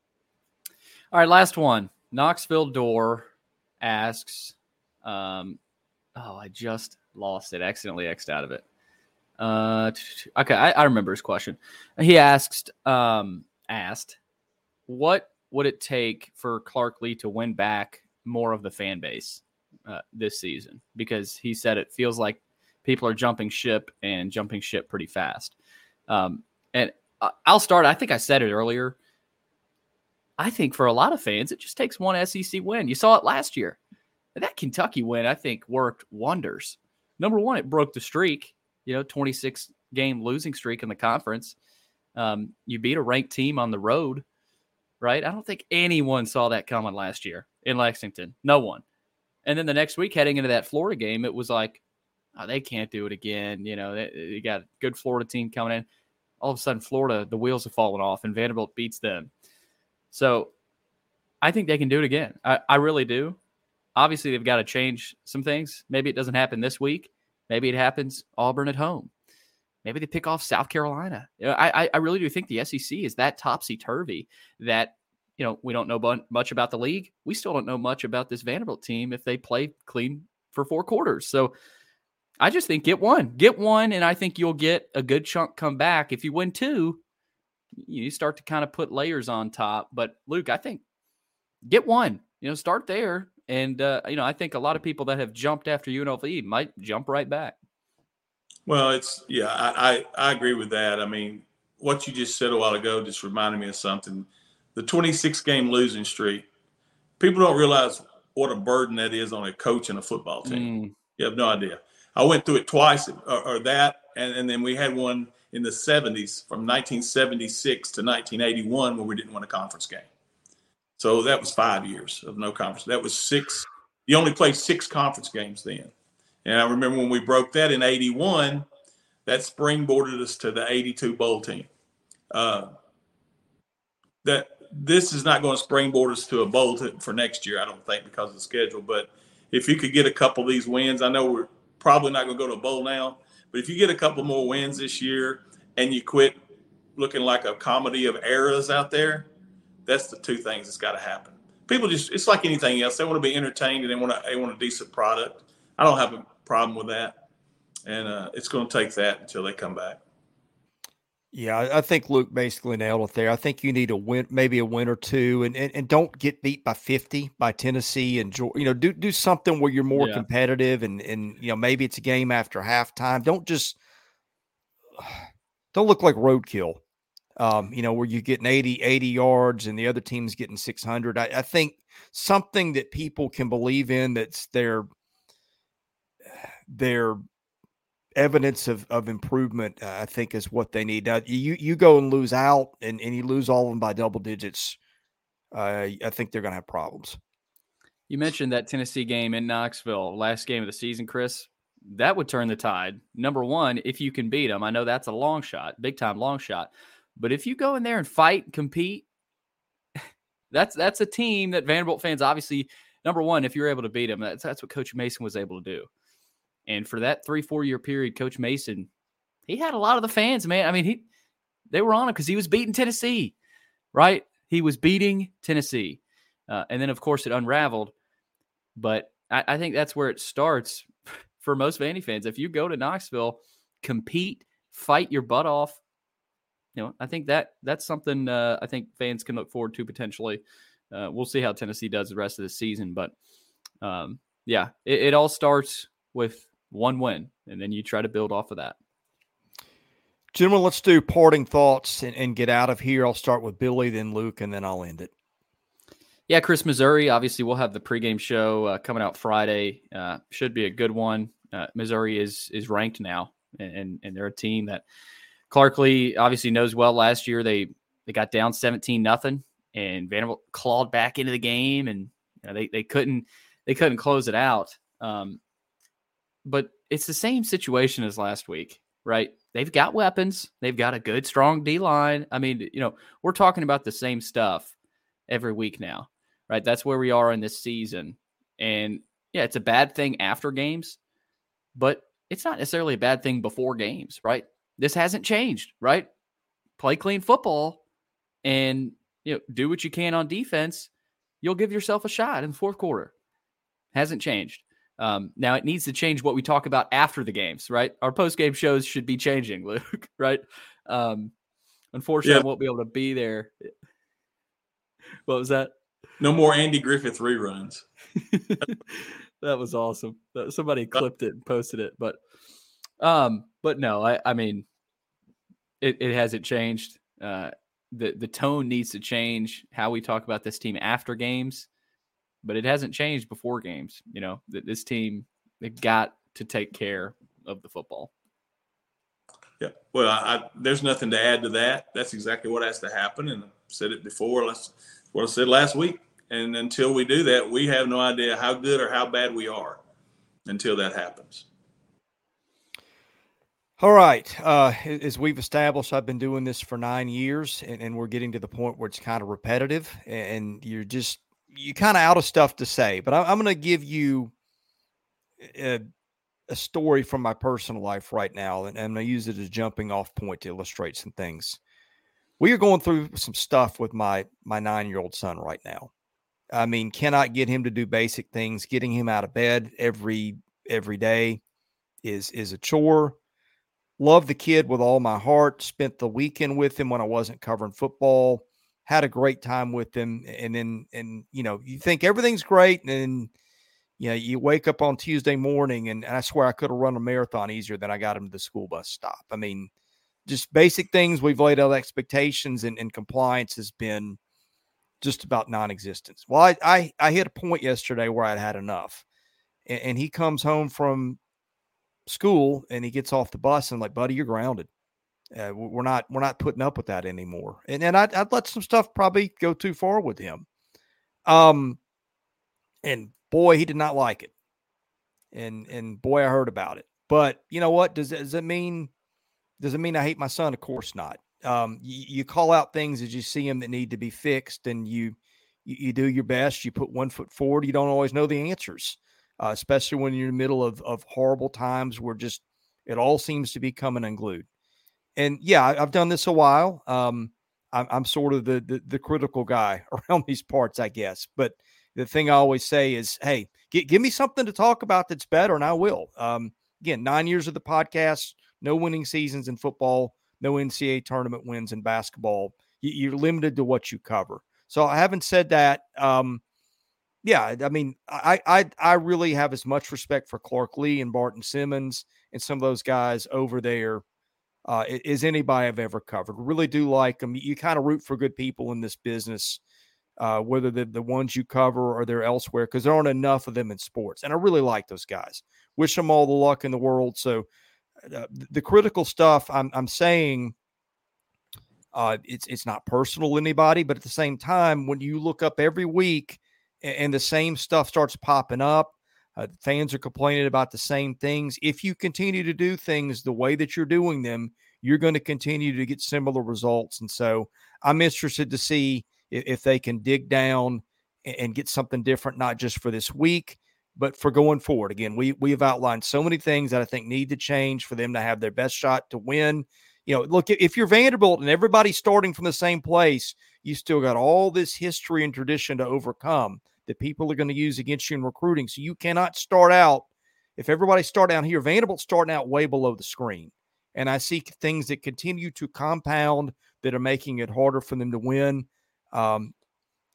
All right, last one. Knoxville Door asks, um, "Oh, I just lost it. Accidentally xed out of it." Uh, okay, I, I remember his question. He asked, um, asked, what would it take for Clark Lea to win back more of the fan base uh, this season? Because he said it feels like people are jumping ship and jumping ship pretty fast. Um, and I'll start. I think I said it earlier. I think for a lot of fans, it just takes one SEC win. You saw it last year. That Kentucky win, I think, worked wonders. Number one, it broke the streak you know, 26 game losing streak in the conference. Um, you beat a ranked team on the road, right? I don't think anyone saw that coming last year in Lexington. No one. And then the next week, heading into that Florida game, it was like, oh, they can't do it again. You know, they, they got a good Florida team coming in. All of a sudden, Florida, the wheels have fallen off, and Vanderbilt beats them. So I think they can do it again. I, I really do. Obviously, they've got to change some things. Maybe it doesn't happen this week. Maybe it happens Auburn at home. Maybe they pick off South Carolina. I, I really do think the SEC is that topsy turvy that you know we don't know much about the league. We still don't know much about this Vanderbilt team if they play clean for four quarters. So I just think get one, get one, and I think you'll get a good chunk come back. If you win two, you start to kind of put layers on top. But Luke, I think get one. You know, start there and, uh, you know, I think a lot of people that have jumped after UNLV might jump right back. Well, it's, yeah, I, I, I agree with that. I mean, what you just said a while ago just reminded me of something. The 26 game losing streak, people don't realize what a burden that is on a coach and a football team. Mm. You have no idea. I went through it twice, or, or that, and, and, then we had one in the 70s from 1976 to 1981 when we didn't win a conference game. So that was five years of no conference. That was six. You only played six conference games then. And I remember when we broke that in 81, that springboarded us to the 82 bowl team. Uh, that this is not going to springboard us to a bowl t- for next year, I don't think, because of the schedule. But if you could get a couple of these wins, I know we're probably not going to go to a bowl now, but if you get a couple more wins this year and you quit looking like a comedy of errors out there, that's the two things that's got to happen. People just it's like anything else. They want to be entertained and they want to they want a decent product. I don't have a problem with that, and uh, it's going to take that until they come back. Yeah, I think Luke basically nailed it there. I think you need a win, maybe a win or two, and and, and don't get beat by fifty by Tennessee and Georgia. you know do do something where you're more yeah. competitive and and you know maybe it's a game after halftime. Don't just *sighs* don't look like roadkill um, you know, where you're getting 80, 80 yards and the other team's getting 600. I, I think something that people can believe in that's their *sighs* their evidence of, of improvement, uh, I think, is what they need. Now, you you go and lose out, and, and you lose all of them by double digits. Uh, I think they're going to have problems. You mentioned that Tennessee game in Knoxville, last game of the season, Chris. That would turn the tide. Number one, if you can beat them, I know that's a long shot, big time long shot. But if you go in there and fight, compete, *laughs* that's that's a team that Vanderbilt fans obviously number one, if you're able to beat them, that's that's what Coach Mason was able to do. And for that three four year period, Coach Mason, he had a lot of the fans, man. I mean, he they were on him because he was beating Tennessee, right? He was beating Tennessee, uh, and then of course it unraveled. But I, I think that's where it starts *laughs* for most Vandy fans. If you go to Knoxville, compete, fight your butt off, you know, I think that that's something uh, I think fans can look forward to potentially. Uh, we'll see how Tennessee does the rest of the season, but um, yeah, it, it all starts with one win, and then you try to build off of that. Gentlemen, let's do parting thoughts and, and, get out of here. I'll start with Billy, then Luke, and then I'll end it. Yeah, Chris, Missouri. Obviously, we'll have the pregame show uh, coming out Friday. Uh, should be a good one. Uh, Missouri is is ranked now, and and they're a team that Clark Lea obviously knows well. Last year, they they got down seventeen nothing, and Vanderbilt clawed back into the game, and you know, they they couldn't they couldn't close it out. Um, but it's the same situation as last week, right? they've got weapons. They've got a good, strong D line. I mean, you know, we're talking about the same stuff every week now, right? That's where we are in this season. And yeah, it's a bad thing after games, but it's not necessarily a bad thing before games, right? This hasn't changed, right? Play clean football and you know, do what you can on defense. You'll give yourself a shot in the fourth quarter. Hasn't changed. Um, now it needs to change what we talk about after the games, right? Our post game shows should be changing, *laughs* Luke, right? Um, unfortunately, yeah. I won't be able to be there. What was that? No more Andy Griffith reruns. *laughs* that was awesome. Somebody clipped it and posted it, but um, but no, I I mean, it it hasn't changed. Uh, the the tone needs to change. How we talk about this team after games but it hasn't changed before games. You know, that this team they got to take care of the football. Yeah, well, I, I, there's nothing to add to that. That's exactly what has to happen, and I said it before. That's what I said last week. And until we do that, we have no idea how good or how bad we are until that happens. All right. Uh, as we've established, I've been doing this for nine years, and, and, we're getting to the point where it's kind of repetitive, and you're just you kind of out of stuff to say, but I, am going to give you a, a, story from my personal life right now, and, and I use it as jumping off point to illustrate some things. We are going through some stuff with my my nine year old son right now. I mean, cannot get him to do basic things. Getting him out of bed every every day is is a chore. Love the kid with all my heart. Spent the weekend with him when I wasn't covering football had a great time with them. And then, and you know, you think everything's great. And then, you know, you wake up on Tuesday morning and, and I swear I could have run a marathon easier than I got him to the school bus stop. I mean, just basic things we've laid out expectations and, and compliance has been just about non-existence. Well, I, I, I hit a point yesterday where I'd had enough and, and he comes home from school and he gets off the bus and I'm like, buddy, you're grounded. Uh, we're not we're not putting up with that anymore. And and I'd, I'd let some stuff probably go too far with him. Um, and boy, he did not like it. And and boy, I heard about it. But you know what? Does does it mean does it mean I hate my son? Of course not. Um, you, you call out things as you see them that need to be fixed, and you, you, do your best. You put one foot forward. You don't always know the answers, uh, especially when you're in the middle of of horrible times where just it all seems to be coming unglued and yeah, I, have done this a while. Um, I'm, I'm sort of the, the, the critical guy *laughs* around these parts, I guess. But the thing I always say is, hey, g- give me something to talk about that's better, and I will. Um, again, nine years of the podcast, no winning seasons in football, no NCAA tournament wins in basketball. You, are limited to what you cover. So I haven't said that. Um, yeah, I mean, I, I I really have as much respect for Clark Lea and Barton Simmons and some of those guys over there uh, is anybody I've ever covered. Really do like them. You kind of root for good people in this business, uh, whether the the ones you cover or they're elsewhere, because there aren't enough of them in sports. And I really like those guys. Wish them all the luck in the world. So uh, the critical stuff I'm I'm saying. Uh, it's it's not personal to anybody, but at the same time, when you look up every week and, and the same stuff starts popping up, uh, fans are complaining about the same things. If you continue to do things the way that you're doing them, you're going to continue to get similar results. And so I'm interested to see if, if they can dig down and, and, get something different, not just for this week, but for going forward. Again, we we have outlined so many things that I think need to change for them to have their best shot to win. You know, look, if you're Vanderbilt and everybody's starting from the same place, you still got all this history and tradition to overcome that people are going to use against you in recruiting. So you cannot start out, if everybody start out here, Vanderbilt starting out way below the screen. And I see things that continue to compound that are making it harder for them to win. Um,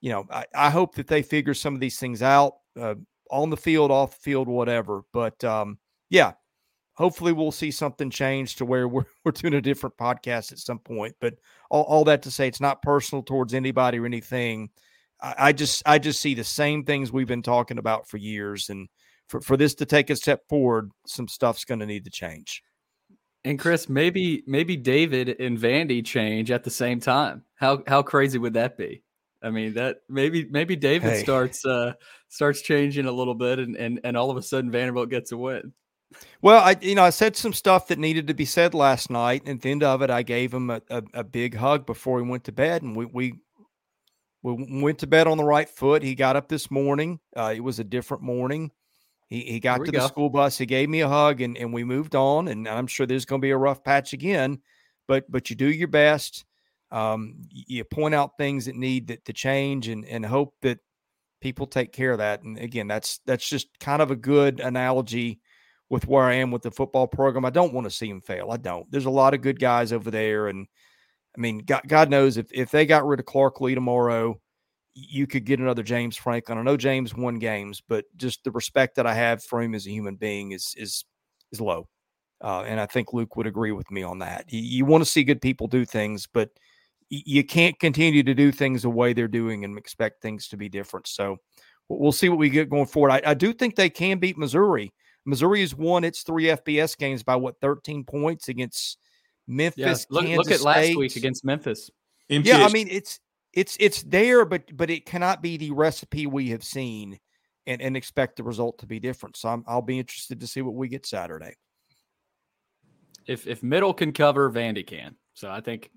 you know, I, I, hope that they figure some of these things out uh, on the field, off the field, whatever. But um, yeah, hopefully we'll see something change to where *laughs* we're, we're doing a different podcast at some point. But all, all that to say, it's not personal towards anybody or anything. I, just I just see the same things we've been talking about for years, and for for this to take a step forward, some stuff's going to need to change. And Chris, maybe maybe David and Vandy change at the same time. How how crazy would that be? I mean that maybe maybe David hey. starts uh starts changing a little bit and, and and all of a sudden Vanderbilt gets a win. Well, I you know I said some stuff that needed to be said last night, and at the end of it, I gave him a, a, a big hug before he went to bed, and we we we went to bed on the right foot. He got up this morning. Uh, it was a different morning. He he got to the school bus. He gave me a hug, and and we moved on. And I'm sure there's going to be a rough patch again, but but you do your best. Um, you point out things that need to, to change, and and hope that people take care of that. And again, that's that's just kind of a good analogy with where I am with the football program. I don't want to see him fail. I don't. There's a lot of good guys over there, and I mean, God, God knows if if they got rid of Clark Lea tomorrow, you could get another James Franklin. I know James won games, but just the respect that I have for him as a human being is is is low, uh, and I think Luke would agree with me on that. You, you want to see good people do things, but you can't continue to do things the way they're doing and expect things to be different. So we'll see what we get going forward. I, I do think they can beat Missouri. Missouri has won its three FBS games by what 13 points against Memphis. Yeah, look, look at last week against Memphis. MTS. Yeah, I mean it's it's it's there, but but it cannot be the recipe we have seen and, and expect the result to be different. So i will be interested to see what we get Saturday. If if middle can cover, Vandy can. So I think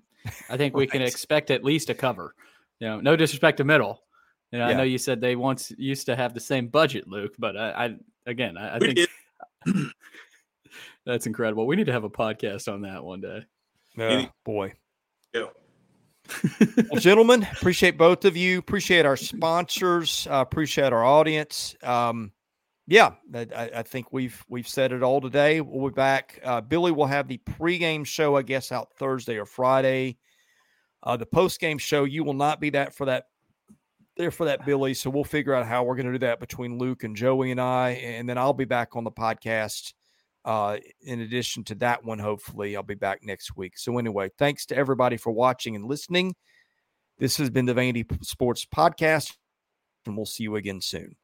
I think right. we can *laughs* expect at least a cover. You know, no disrespect to middle. You know, yeah. I know you said they once used to have the same budget, Luke, but I, I again, I, I think *clears throat* that's incredible. We need to have a podcast on that one day. Oh, boy. Yeah. well, gentlemen, appreciate both of you. Appreciate our sponsors. Uh, appreciate our audience. Um, yeah, I, I, think we've we've said it all today. We'll be back. Uh, Billy will have the pregame show, I guess, out Thursday or Friday. Uh, the postgame show, you will not be that for that there for that, Billy. So we'll figure out how we're going to do that between Luke and Joey and I, and then I'll be back on the podcast. Uh, in addition to that one, hopefully, I'll be back next week. So anyway, thanks to everybody for watching and listening. This has been the Vandy Sports Podcast, and we'll see you again soon.